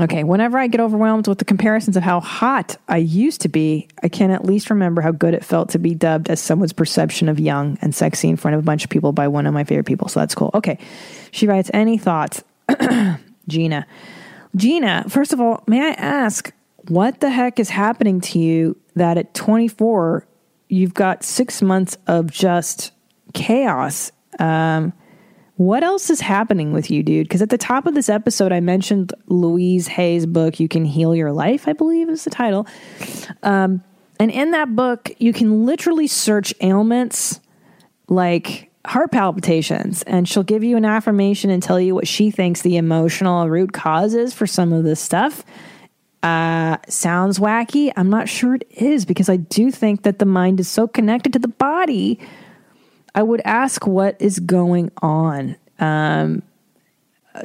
Okay, whenever I get overwhelmed with the comparisons of how hot I used to be, I can at least remember how good it felt to be dubbed as someone's perception of young and sexy in front of a bunch of people by one of my favorite people. So that's cool. Okay, she writes, Any thoughts? Gina. Gina, first of all, may I ask, what the heck is happening to you that at 24, you've got six months of just chaos? Um, what else is happening with you, dude? Because at the top of this episode, I mentioned Louise Hay's book, You Can Heal Your Life, I believe is the title. Um, and in that book, you can literally search ailments like heart palpitations, and she'll give you an affirmation and tell you what she thinks the emotional root cause is for some of this stuff. Uh, sounds wacky. I'm not sure it is because I do think that the mind is so connected to the body I would ask what is going on. Um,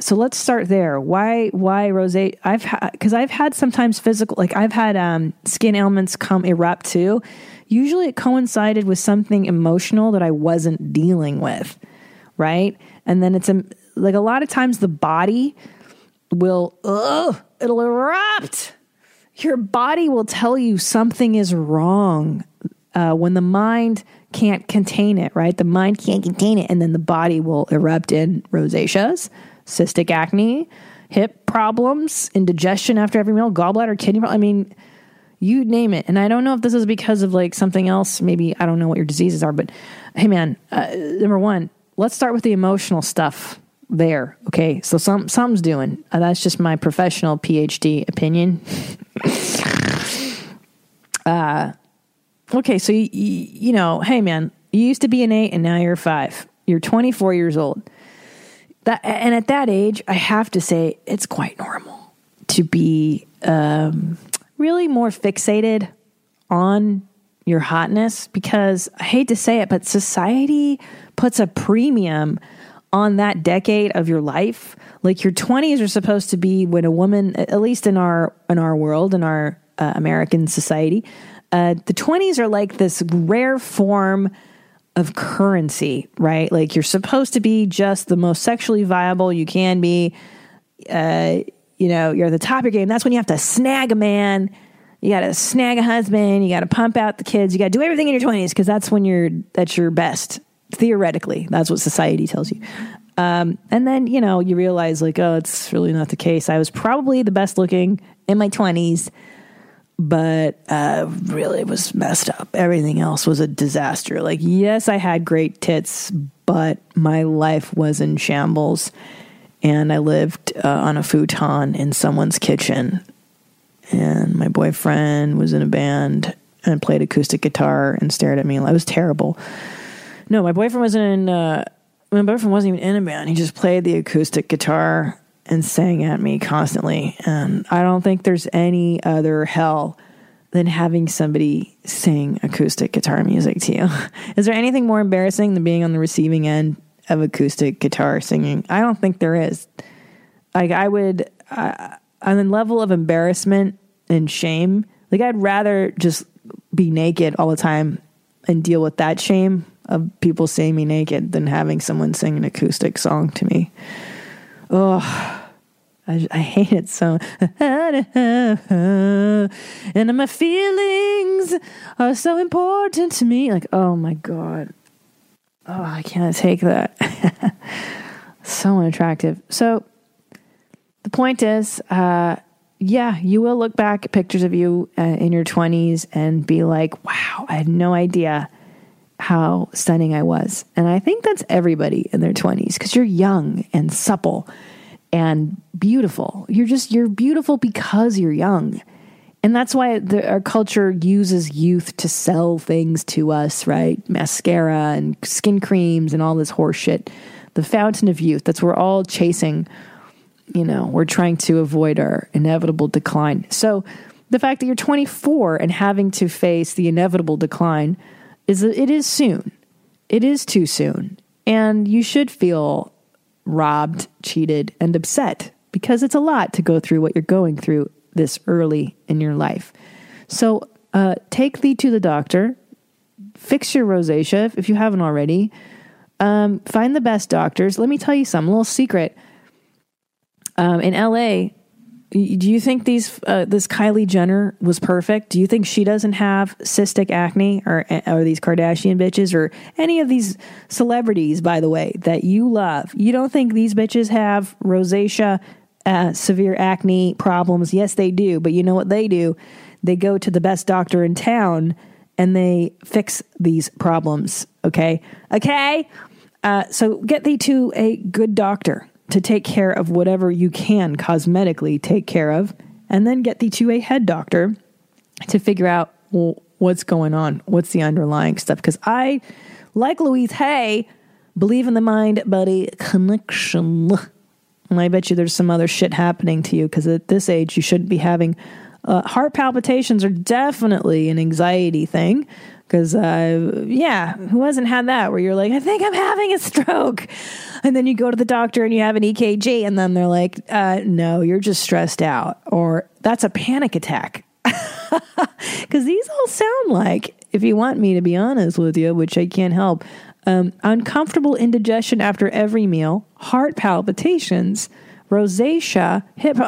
so let's start there. Why why rosacea? I've had because I've had sometimes physical like I've had um, skin ailments come erupt too. Usually it coincided with something emotional that I wasn't dealing with, right? And then it's a, like a lot of times the body will ugh, it'll erupt. Your body will tell you something is wrong uh, when the mind can't contain it, right? The mind can't contain it, and then the body will erupt in rosaceas, cystic acne, hip problems, indigestion after every meal, gallbladder, kidney. I mean, you name it. And I don't know if this is because of like something else. Maybe I don't know what your diseases are, but hey, man, uh, number one, let's start with the emotional stuff there. Okay, so some something's doing. Uh, that's just my professional PhD opinion. uh, okay, so you, you know, hey, man, you used to be an eight, and now you're five. You're 24 years old. That and at that age, I have to say it's quite normal to be um, really more fixated on your hotness because I hate to say it, but society puts a premium on that decade of your life. Like your 20s are supposed to be when a woman, at least in our in our world, in our uh, American society, uh, the 20s are like this rare form of currency, right? Like you're supposed to be just the most sexually viable you can be. Uh, you know, you're at the top of your game. That's when you have to snag a man. You got to snag a husband. You got to pump out the kids. You got to do everything in your 20s because that's when you're at your best. Theoretically, that's what society tells you. Um, and then you know you realize like, oh, it's really not the case. I was probably the best looking in my 20s but uh, really was messed up. Everything else was a disaster. Like, yes, I had great tits, but my life was in shambles. And I lived uh, on a futon in someone's kitchen. And my boyfriend was in a band and played acoustic guitar and stared at me. I was terrible. No, my boyfriend wasn't in. Uh, my boyfriend wasn't even in a band. He just played the acoustic guitar and sang at me constantly. And I don't think there's any other hell than having somebody sing acoustic guitar music to you. Is there anything more embarrassing than being on the receiving end of acoustic guitar singing? I don't think there is. Like I would, uh, on the level of embarrassment and shame, like I'd rather just be naked all the time and deal with that shame of people seeing me naked than having someone sing an acoustic song to me. Oh, I, I hate it so. And my feelings are so important to me. Like, oh my God. Oh, I can't take that. so unattractive. So the point is, uh, yeah, you will look back at pictures of you uh, in your 20s and be like, wow, I had no idea how stunning I was. And I think that's everybody in their 20s because you're young and supple and beautiful. You're just, you're beautiful because you're young. And that's why the, our culture uses youth to sell things to us, right? Mascara and skin creams and all this horse shit. The fountain of youth. That's we're all chasing. You know, we're trying to avoid our inevitable decline. So the fact that you're 24 and having to face the inevitable decline is that it is soon. It is too soon. And you should feel robbed, cheated, and upset because it's a lot to go through what you're going through this early in your life. So uh, take thee to the doctor, fix your rosacea if you haven't already. Um, find the best doctors. Let me tell you some little secret. Um, in LA, do you think these uh, this Kylie Jenner was perfect? Do you think she doesn't have cystic acne or or these Kardashian bitches or any of these celebrities by the way that you love? You don't think these bitches have rosacea, uh, severe acne problems? Yes, they do. But you know what they do? They go to the best doctor in town and they fix these problems. Okay, okay. Uh, so get thee to a good doctor to take care of whatever you can cosmetically take care of, and then get thee to a head doctor to figure out well, what's going on, what's the underlying stuff. Because I, like Louise Hay, believe in the mind body connection. And I bet you there's some other shit happening to you because at this age, you shouldn't be having Uh, heart palpitations are definitely an anxiety thing because, uh, yeah, who hasn't had that where you're like, I think I'm having a stroke. And then you go to the doctor and you have an EKG, and then they're like, uh, no, you're just stressed out, or that's a panic attack. Because these all sound like, if you want me to be honest with you, which I can't help, um, uncomfortable indigestion after every meal, heart palpitations, rosacea, hip.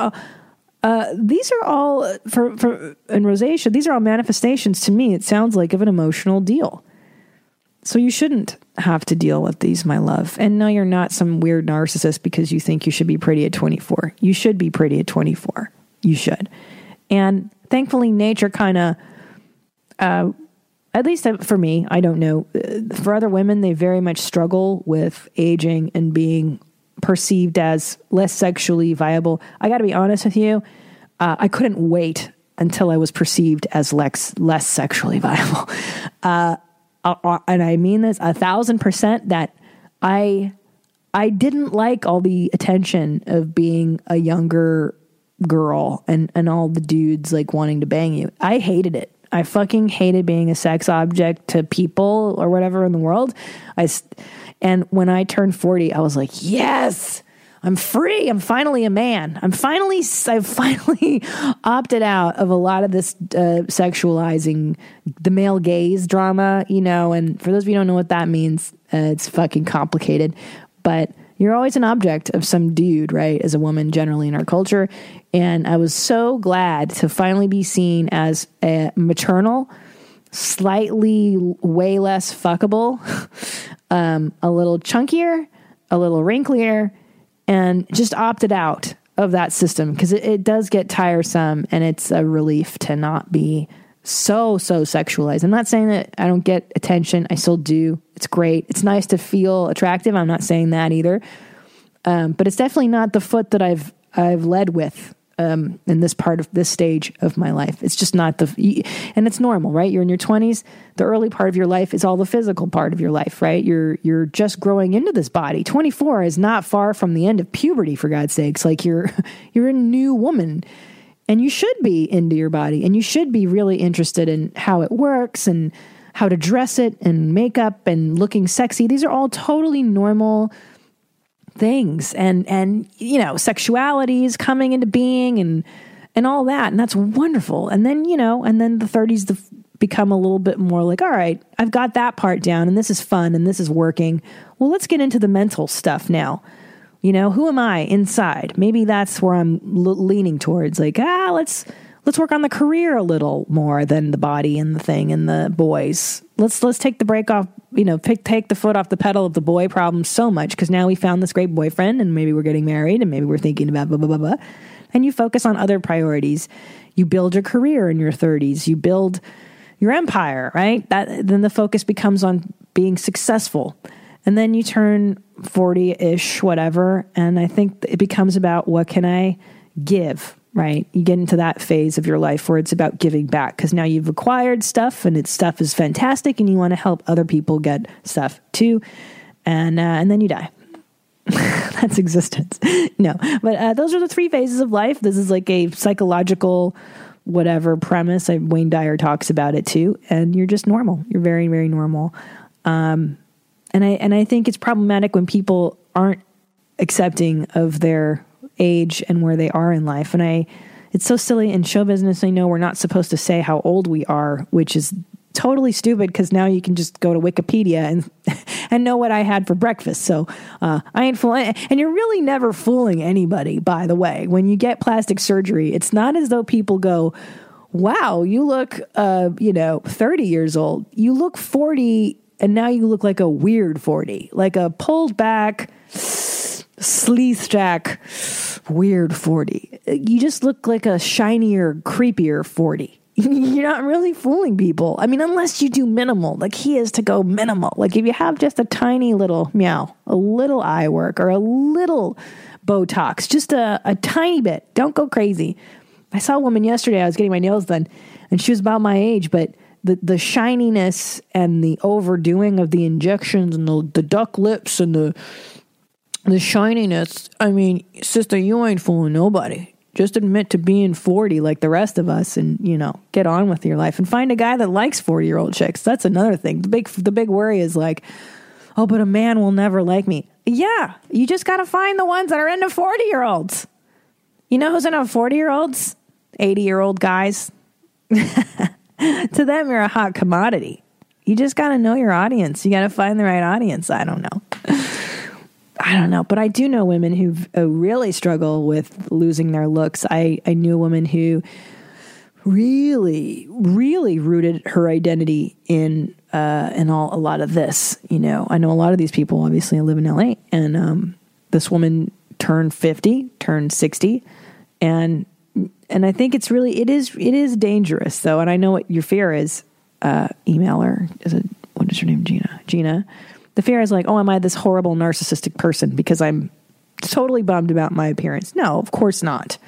Uh, uh, these are all for for and rosacea. These are all manifestations to me. It sounds like of an emotional deal. So you shouldn't have to deal with these, my love. And no, you're not some weird narcissist because you think you should be pretty at 24. You should be pretty at 24. You should. And thankfully, nature kind of, uh, at least for me, I don't know. Uh, For other women, they very much struggle with aging and being perceived as less sexually viable. I got to be honest with you. Uh, I couldn't wait until I was perceived as less less sexually viable. Uh, uh, and I mean this a thousand percent that I I didn't like all the attention of being a younger girl and and all the dudes like wanting to bang you. I hated it. I fucking hated being a sex object to people or whatever in the world. I and when I turned 40, I was like, "Yes, I'm free. I'm finally a man. I'm finally I've finally opted out of a lot of this uh, sexualizing the male gaze drama, you know, and for those of you who don't know what that means, uh, it's fucking complicated, but you're always an object of some dude, right? As a woman, generally in our culture. And I was so glad to finally be seen as a maternal, slightly way less fuckable, um, a little chunkier, a little wrinklier, and just opted out of that system because it, it does get tiresome and it's a relief to not be so so sexualized. I'm not saying that i don't get attention. I still do. It's great. It's nice to feel attractive. I'm not saying that either. Um, but it's definitely not the foot that i've i've led with um, in this part of this stage of my life. It's just not the and it's normal right? You're in your 20s the early part of your life is all the physical part of your life right? You're you're just growing into this body. 24 is not far from the end of puberty for god's sakes. Like you're you're a new woman. And you should be into your body and you should be really interested in how it works and how to dress it and makeup and looking sexy. These are all totally normal things. And and you know sexuality is coming into being and and all that. And that's wonderful. And then you know and then the 30s the, become a little bit more like all right i've got that part down and this is fun and this is working. Well let's get into the mental stuff now. You know who am i inside? Maybe that's where i'm l- leaning towards. Like ah let's let's work on the career a little more than the body and the thing and the boys let's let's take the break off you know pick, take the foot off the pedal of the boy problem so much because now we found this great boyfriend and maybe we're getting married and maybe we're thinking about blah blah blah blah. And you focus on other priorities. You build your career in your 30s you build your empire right? That then the focus becomes on being successful. And then you turn 40-ish whatever and i think it becomes about what can i give right? You get into that phase of your life where it's about giving back because now you've acquired stuff and its stuff is fantastic and you want to help other people get stuff too and uh, and then you die. That's existence. No but uh, those are the three phases of life. This is like a psychological whatever premise. I, wayne dyer talks about it too and you're just normal. You're very very normal. Um, and i and i think it's problematic when people aren't accepting of their age and where they are in life. And i it's so silly in show business. I know we're not supposed to say how old we are which is totally stupid because now you can just go to wikipedia and and know what i had for breakfast. So uh, i ain't fooling and you're really never fooling anybody by the way. When you get plastic surgery it's not as though people go wow you look uh, you know 30 years old. You look 40 and now you look like a weird 40 like a pulled back sleaze jack weird 40 you just look like a shinier creepier 40 you're not really fooling people. I mean unless you do minimal. The key is to go minimal. Like if you have just a tiny little meow a little eye work or a little botox just a, a tiny bit. Don't go crazy. I saw a woman yesterday. I was getting my nails done and she was about my age but the, the shininess and the overdoing of the injections and the, the duck lips and the the shininess. I mean, sister, you ain't fooling nobody. just admit to being 40 like the rest of us and, you know, get on with your life and find a guy that likes 40 year old chicks. That's another thing. The big, the big worry is like, oh, but a man will never like me. Yeah, you just got to find the ones that are into 40 year olds. You know who's into 40 year olds? 80 year old guys. to them, you're a hot commodity. You just got to know your audience. You got to find the right audience. I don't know. I don't know, but I do know women who uh, really struggle with losing their looks. I, I knew a woman who really, really rooted her identity in uh, in all a lot of this. You know, I know a lot of these people. Obviously, I live in LA, and um, this woman turned fifty, turned sixty, and and I think it's really it is it is dangerous though, and I know what your fear is. Uh, email her. Is it what is her name? Gina. Gina. The fear is like, oh, am I this horrible narcissistic person because I'm totally bummed about my appearance? No, of course not.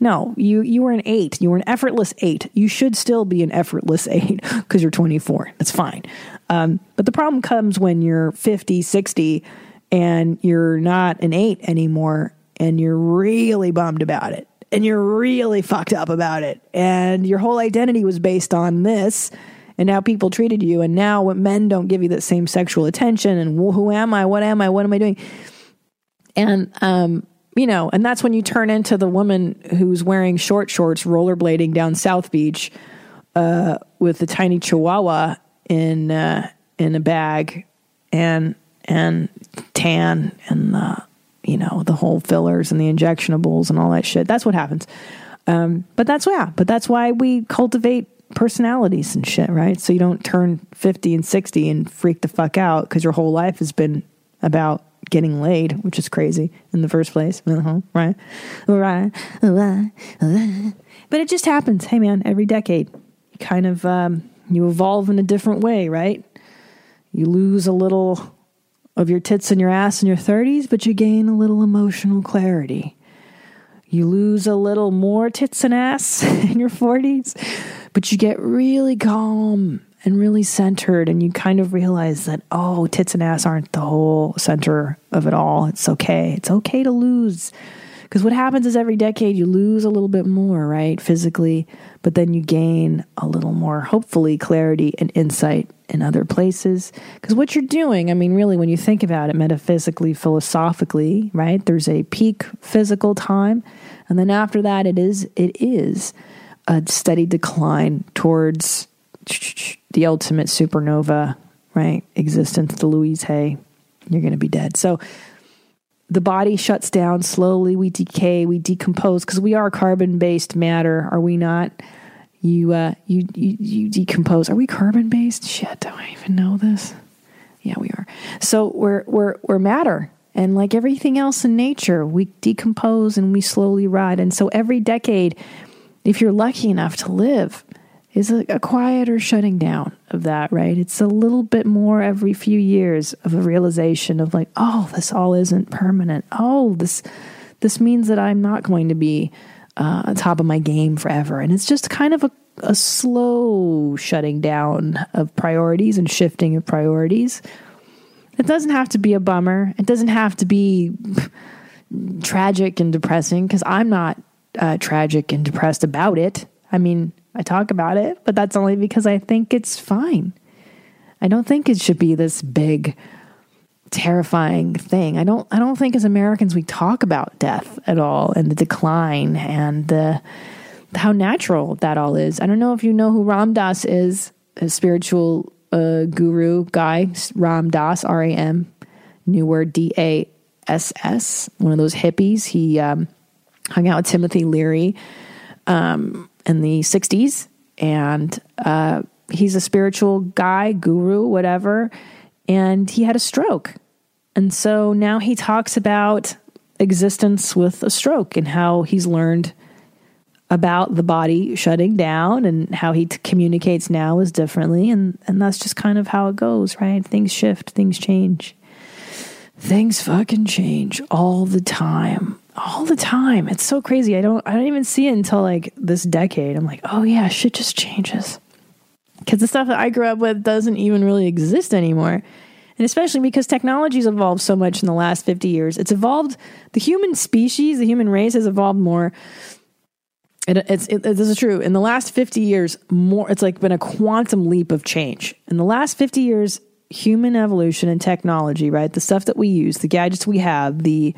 No, you you were an eight. You were an effortless eight. You should still be an effortless eight because you're 24. That's fine. Um, but the problem comes when you're 50, 60, and you're not an eight anymore, and you're really bummed about it, and you're really fucked up about it, and your whole identity was based on this. And now people treated you, and now men don't give you that same sexual attention, and who am I? What am I? What am I doing? And um, you know, and that's when you turn into the woman who's wearing short shorts, rollerblading down South Beach uh, with a tiny chihuahua in uh, in a bag, and and tan, and the you know the whole fillers and the injectionables and all that shit. That's what happens. Um, but that's yeah. But that's why we cultivate personalities and shit, right? So you don't turn fifty and sixty and freak the fuck out because your whole life has been about getting laid, which is crazy in the first place. Uh-huh, right? Right. But it just happens. Hey, man, every decade, you kind of um, you evolve in a different way, right? You lose a little of your tits and your ass in your 30s, but you gain a little emotional clarity. You lose a little more tits and ass in your 40s, but you get really calm and really centered and you kind of realize that oh tits and ass aren't the whole center of it all. It's okay. It's okay to lose. Because what happens is every decade you lose a little bit more right physically but then you gain a little more hopefully clarity and insight in other places. Because what you're doing i mean really when you think about it metaphysically philosophically right there's a peak physical time and then after that it is it is a steady decline towards the ultimate supernova, right? Existence, the Louise Hay, you're going to be dead. So the body shuts down slowly. We decay, we decompose because we are carbon based matter, are we not? You, uh, you, you, you decompose. Are we carbon based? Shit, do I even know this? Yeah, we are. So we're we're we're matter, and like everything else in nature, we decompose and we slowly rot. And so every decade, if you're lucky enough to live, is a, a, quieter shutting down of that, right? It's a little bit more every few years of a realization of like, oh, this all isn't permanent. Oh, this this means that I'm not going to be uh, on top of my game forever, and it's just kind of a, a slow shutting down of priorities and shifting of priorities. It doesn't have to be a bummer. It doesn't have to be tragic and depressing because I'm not uh, tragic and depressed about it. I mean, I talk about it, but that's only because I think it's fine. I don't think it should be this big terrifying thing. I don't I don't think as Americans we talk about death at all and the decline and the how natural that all is. I don't know if you know who Ram Dass is, a spiritual uh, guru guy, Ram Dass, R A M, new word D A S S, one of those hippies. He um, hung out with Timothy Leary. Um, in the 60s, and uh, he's a spiritual guy, guru, whatever. And he had a stroke. And so now he talks about existence with a stroke and how he's learned about the body shutting down and how he t- communicates now is differently and and that's just kind of how it goes right things shift things change things fucking change all the time all the time. It's so crazy. I don't I don't even see it until like this decade. I'm like, oh yeah, shit just changes. Because the stuff that I grew up with doesn't even really exist anymore. And especially because technology's evolved so much in the last 50 years. It's evolved, the human species, the human race has evolved more It, it's it, this is true. In the last fifty years, more it's like been a quantum leap of change. In the last fifty years, human evolution and technology, right? The stuff that we use, the gadgets we have, the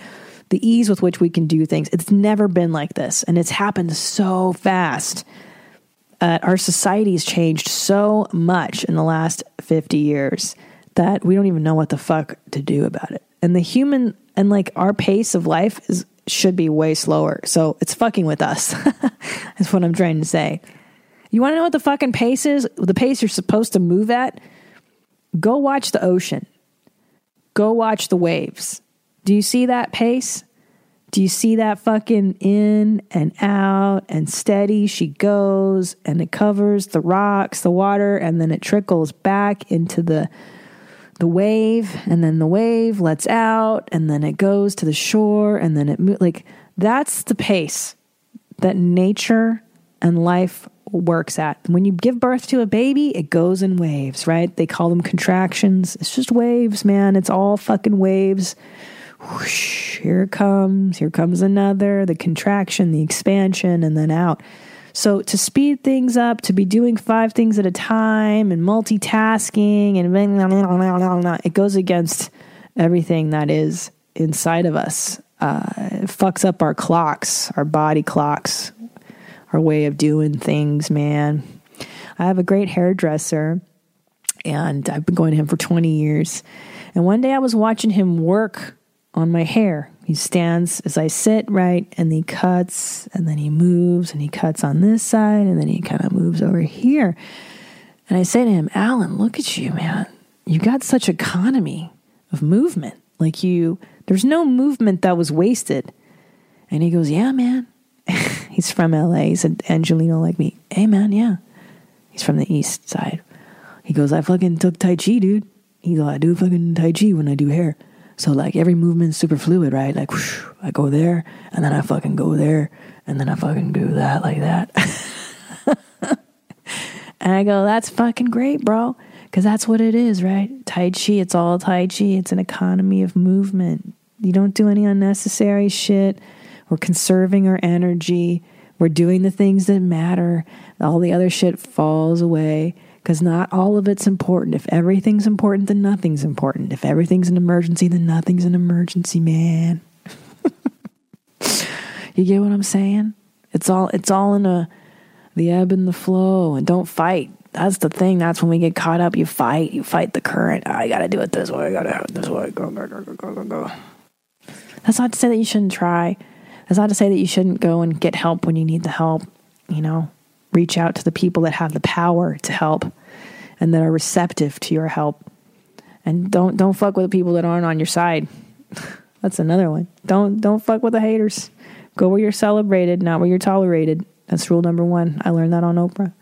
the ease with which we can do things. It's never been like this, and it's happened so fast. Uh, our society's changed so much in the last 50 years that we don't even know what the fuck to do about it. And the human and like our pace of life is should be way slower. So it's fucking with us. That's what I'm trying to say. You want to know what the fucking pace is? The pace you're supposed to move at? Go watch the ocean. Go watch the waves. Do you see that pace? Do you see that fucking in and out and steady she goes and it covers the rocks, the water, and then it trickles back into the the wave and then the wave lets out and then it goes to the shore and then it mo- like that's the pace that nature and life works at. When you give birth to a baby, it goes in waves, right? They call them contractions. It's just waves, man. It's all fucking waves. Whoosh, here it comes. Here comes another, the contraction, the expansion, and then out. So to speed things up, to be doing five things at a time and multitasking and it goes against everything that is inside of us. Uh, it fucks up our clocks, our body clocks, our way of doing things, man. I have a great hairdresser and I've been going to him for 20 years. And one day I was watching him work on my hair. He stands as I sit, right, and he cuts, and then he moves, and he cuts on this side, and then he kind of moves over here. And I say to him, Alan, look at you, man. You got such economy of movement. Like you, there's no movement that was wasted. And he goes, Yeah, man. He's from LA. He's an Angeleno like me. Hey, man, yeah. He's from the east side. He goes, I fucking took Tai Chi, dude. He goes, I do fucking Tai Chi when I do hair. So like every movement's super fluid, right? Like whoosh, I go there and then I fucking go there and then I fucking do that like that. and I go, that's fucking great, bro. Cause that's what it is, right? Tai Chi, it's all Tai Chi. It's an economy of movement. You don't do any unnecessary shit. We're conserving our energy. We're doing the things that matter. All the other shit falls away because not all of it's important. If everything's important, then nothing's important. If everything's an emergency, then nothing's an emergency, man. you get what I'm saying? It's all it's all in a the ebb and the flow, and don't fight. That's the thing. That's when we get caught up. You fight. You fight the current. Ah, I gotta do it this way. I gotta have this way. Go go go go go go go. That's not to say that you shouldn't try. That's not to say that you shouldn't go and get help when you need the help. You know, reach out to the people that have the power to help and that are receptive to your help. And don't don't fuck with the people that aren't on your side. That's another one. Don't don't fuck with the haters. Go where you're celebrated, not where you're tolerated. That's rule number one. I learned that on Oprah.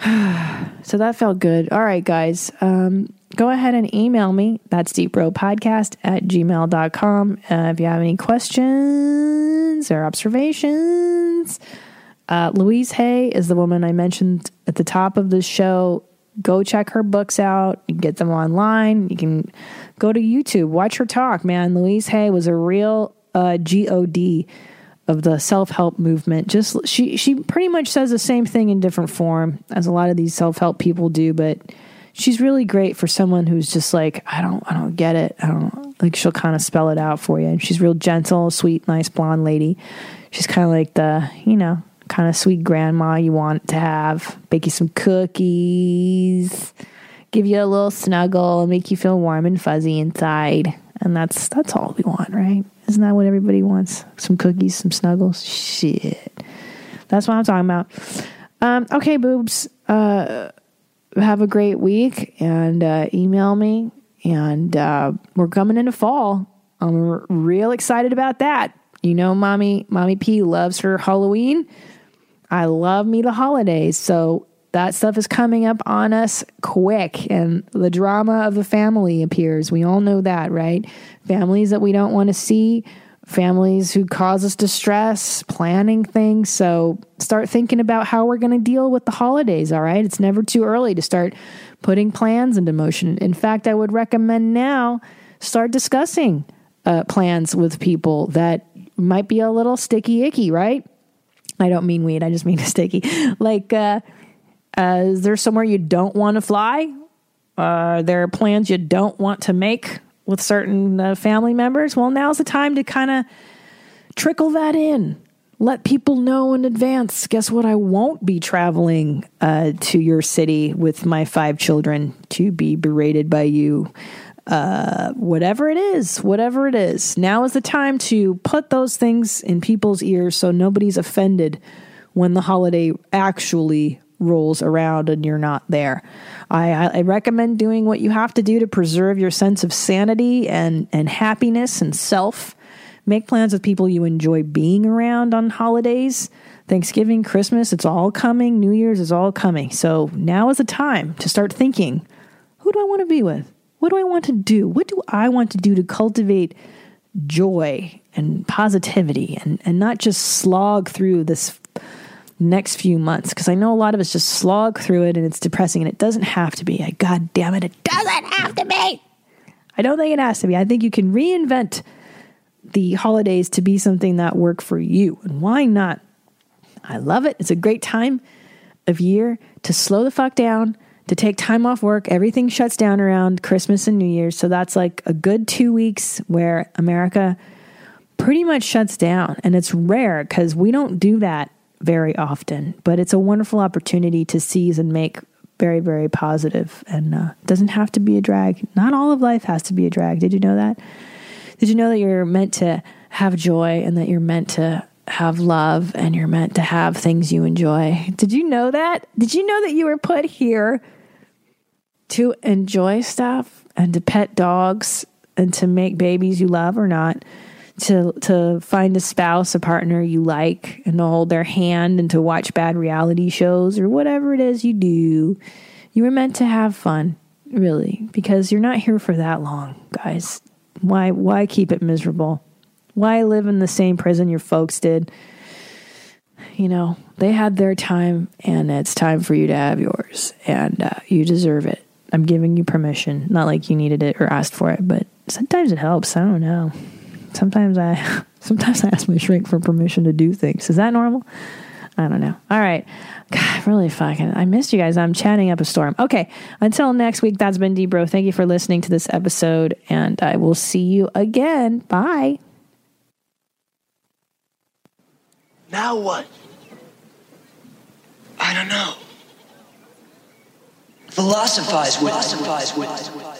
so that felt good. All right, guys. Um, go ahead and email me. That's deepbropodcast at gmail.com. Uh, if you have any questions or observations, uh, Louise Hay is the woman I mentioned at the top of the show. Go check her books out. You can get them online. You can go to YouTube, watch her talk, man. Louise Hay was a real uh, God of the self help movement. Just she she pretty much says the same thing in different form as a lot of these self help people do, but she's really great for someone who's just like I don't I don't get it. I don't like she'll kind of spell it out for you. And she's real gentle, sweet, nice blonde lady. She's kind of like the you know kind of sweet grandma you want to have. Bake you some cookies, give you a little snuggle, make you feel warm and fuzzy inside. And that's that's all we want, right? Isn't that what everybody wants? Some cookies, some snuggles. Shit, that's what I'm talking about. Um, okay, boobs. Uh, have a great week and uh, email me. And uh, we're coming into fall. I'm r- real excited about that. You know, mommy, mommy P loves her Halloween. I love me the holidays. So that stuff is coming up on us quick and the drama of the family appears. We all know that, right? Families that we don't want to see, families who cause us distress, planning things. So start thinking about how we're going to deal with the holidays, all right? It's never too early to start putting plans into motion. In fact, I would recommend now start discussing uh, plans with people that might be a little sticky icky, right? I don't mean weed. I just mean sticky. Like, uh, uh, is there somewhere you don't want to fly? Are there plans you don't want to make with certain uh, family members? Well, now's the time to kind of trickle that in. Let people know in advance. Guess what? I won't be traveling uh, to your city with my five children to be berated by you. Uh, whatever it is, whatever it is, now is the time to put those things in people's ears so nobody's offended when the holiday actually rolls around and you're not there. I, I recommend doing what you have to do to preserve your sense of sanity and, and happiness and self. Make plans with people you enjoy being around on holidays. Thanksgiving, Christmas, it's all coming. New Year's is all coming. So now is the time to start thinking who do I want to be with? What do I want to do? What do I want to do to cultivate joy and positivity and, and not just slog through this next few months? Because I know a lot of us just slog through it and it's depressing and it doesn't have to be. I, God damn it, it doesn't have to be. I don't think it has to be. I think you can reinvent the holidays to be something that work for you. And why not? I love it. It's a great time of year to slow the fuck down, to take time off work. Everything shuts down around Christmas and New Year's. So that's like a good two weeks where America pretty much shuts down. And it's rare because we don't do that very often, but it's a wonderful opportunity to seize and make very, very positive. positive and uh, doesn't have to be a drag. Not all of life has to be a drag. Did you know that? Did you know that you're meant to have joy and that you're meant to have love and you're meant to have things you enjoy? Did you know that? Did you know that you were put here to enjoy stuff and to pet dogs and to make babies you love or not? To, to find a spouse, a partner you like, and to hold their hand and to watch bad reality shows or whatever it is you do. You were meant to have fun, really, because you're not here for that long, guys. Why why keep it miserable? Why live in the same prison your folks did? You know, they had their time and it's time for you to have yours and uh, you deserve it. I'm giving you permission. Not like you needed it or asked for it, but sometimes it helps. I don't know. Sometimes I sometimes I ask my shrink for permission to do things. Is that normal? I don't know. All right. God, really fucking, I missed you guys. I'm chatting up a storm. Okay. Until next week, that's been Deep Bro. Thank you for listening to this episode, and I will see you again. Bye. Now what? I don't know. Philosophize with philosophize with.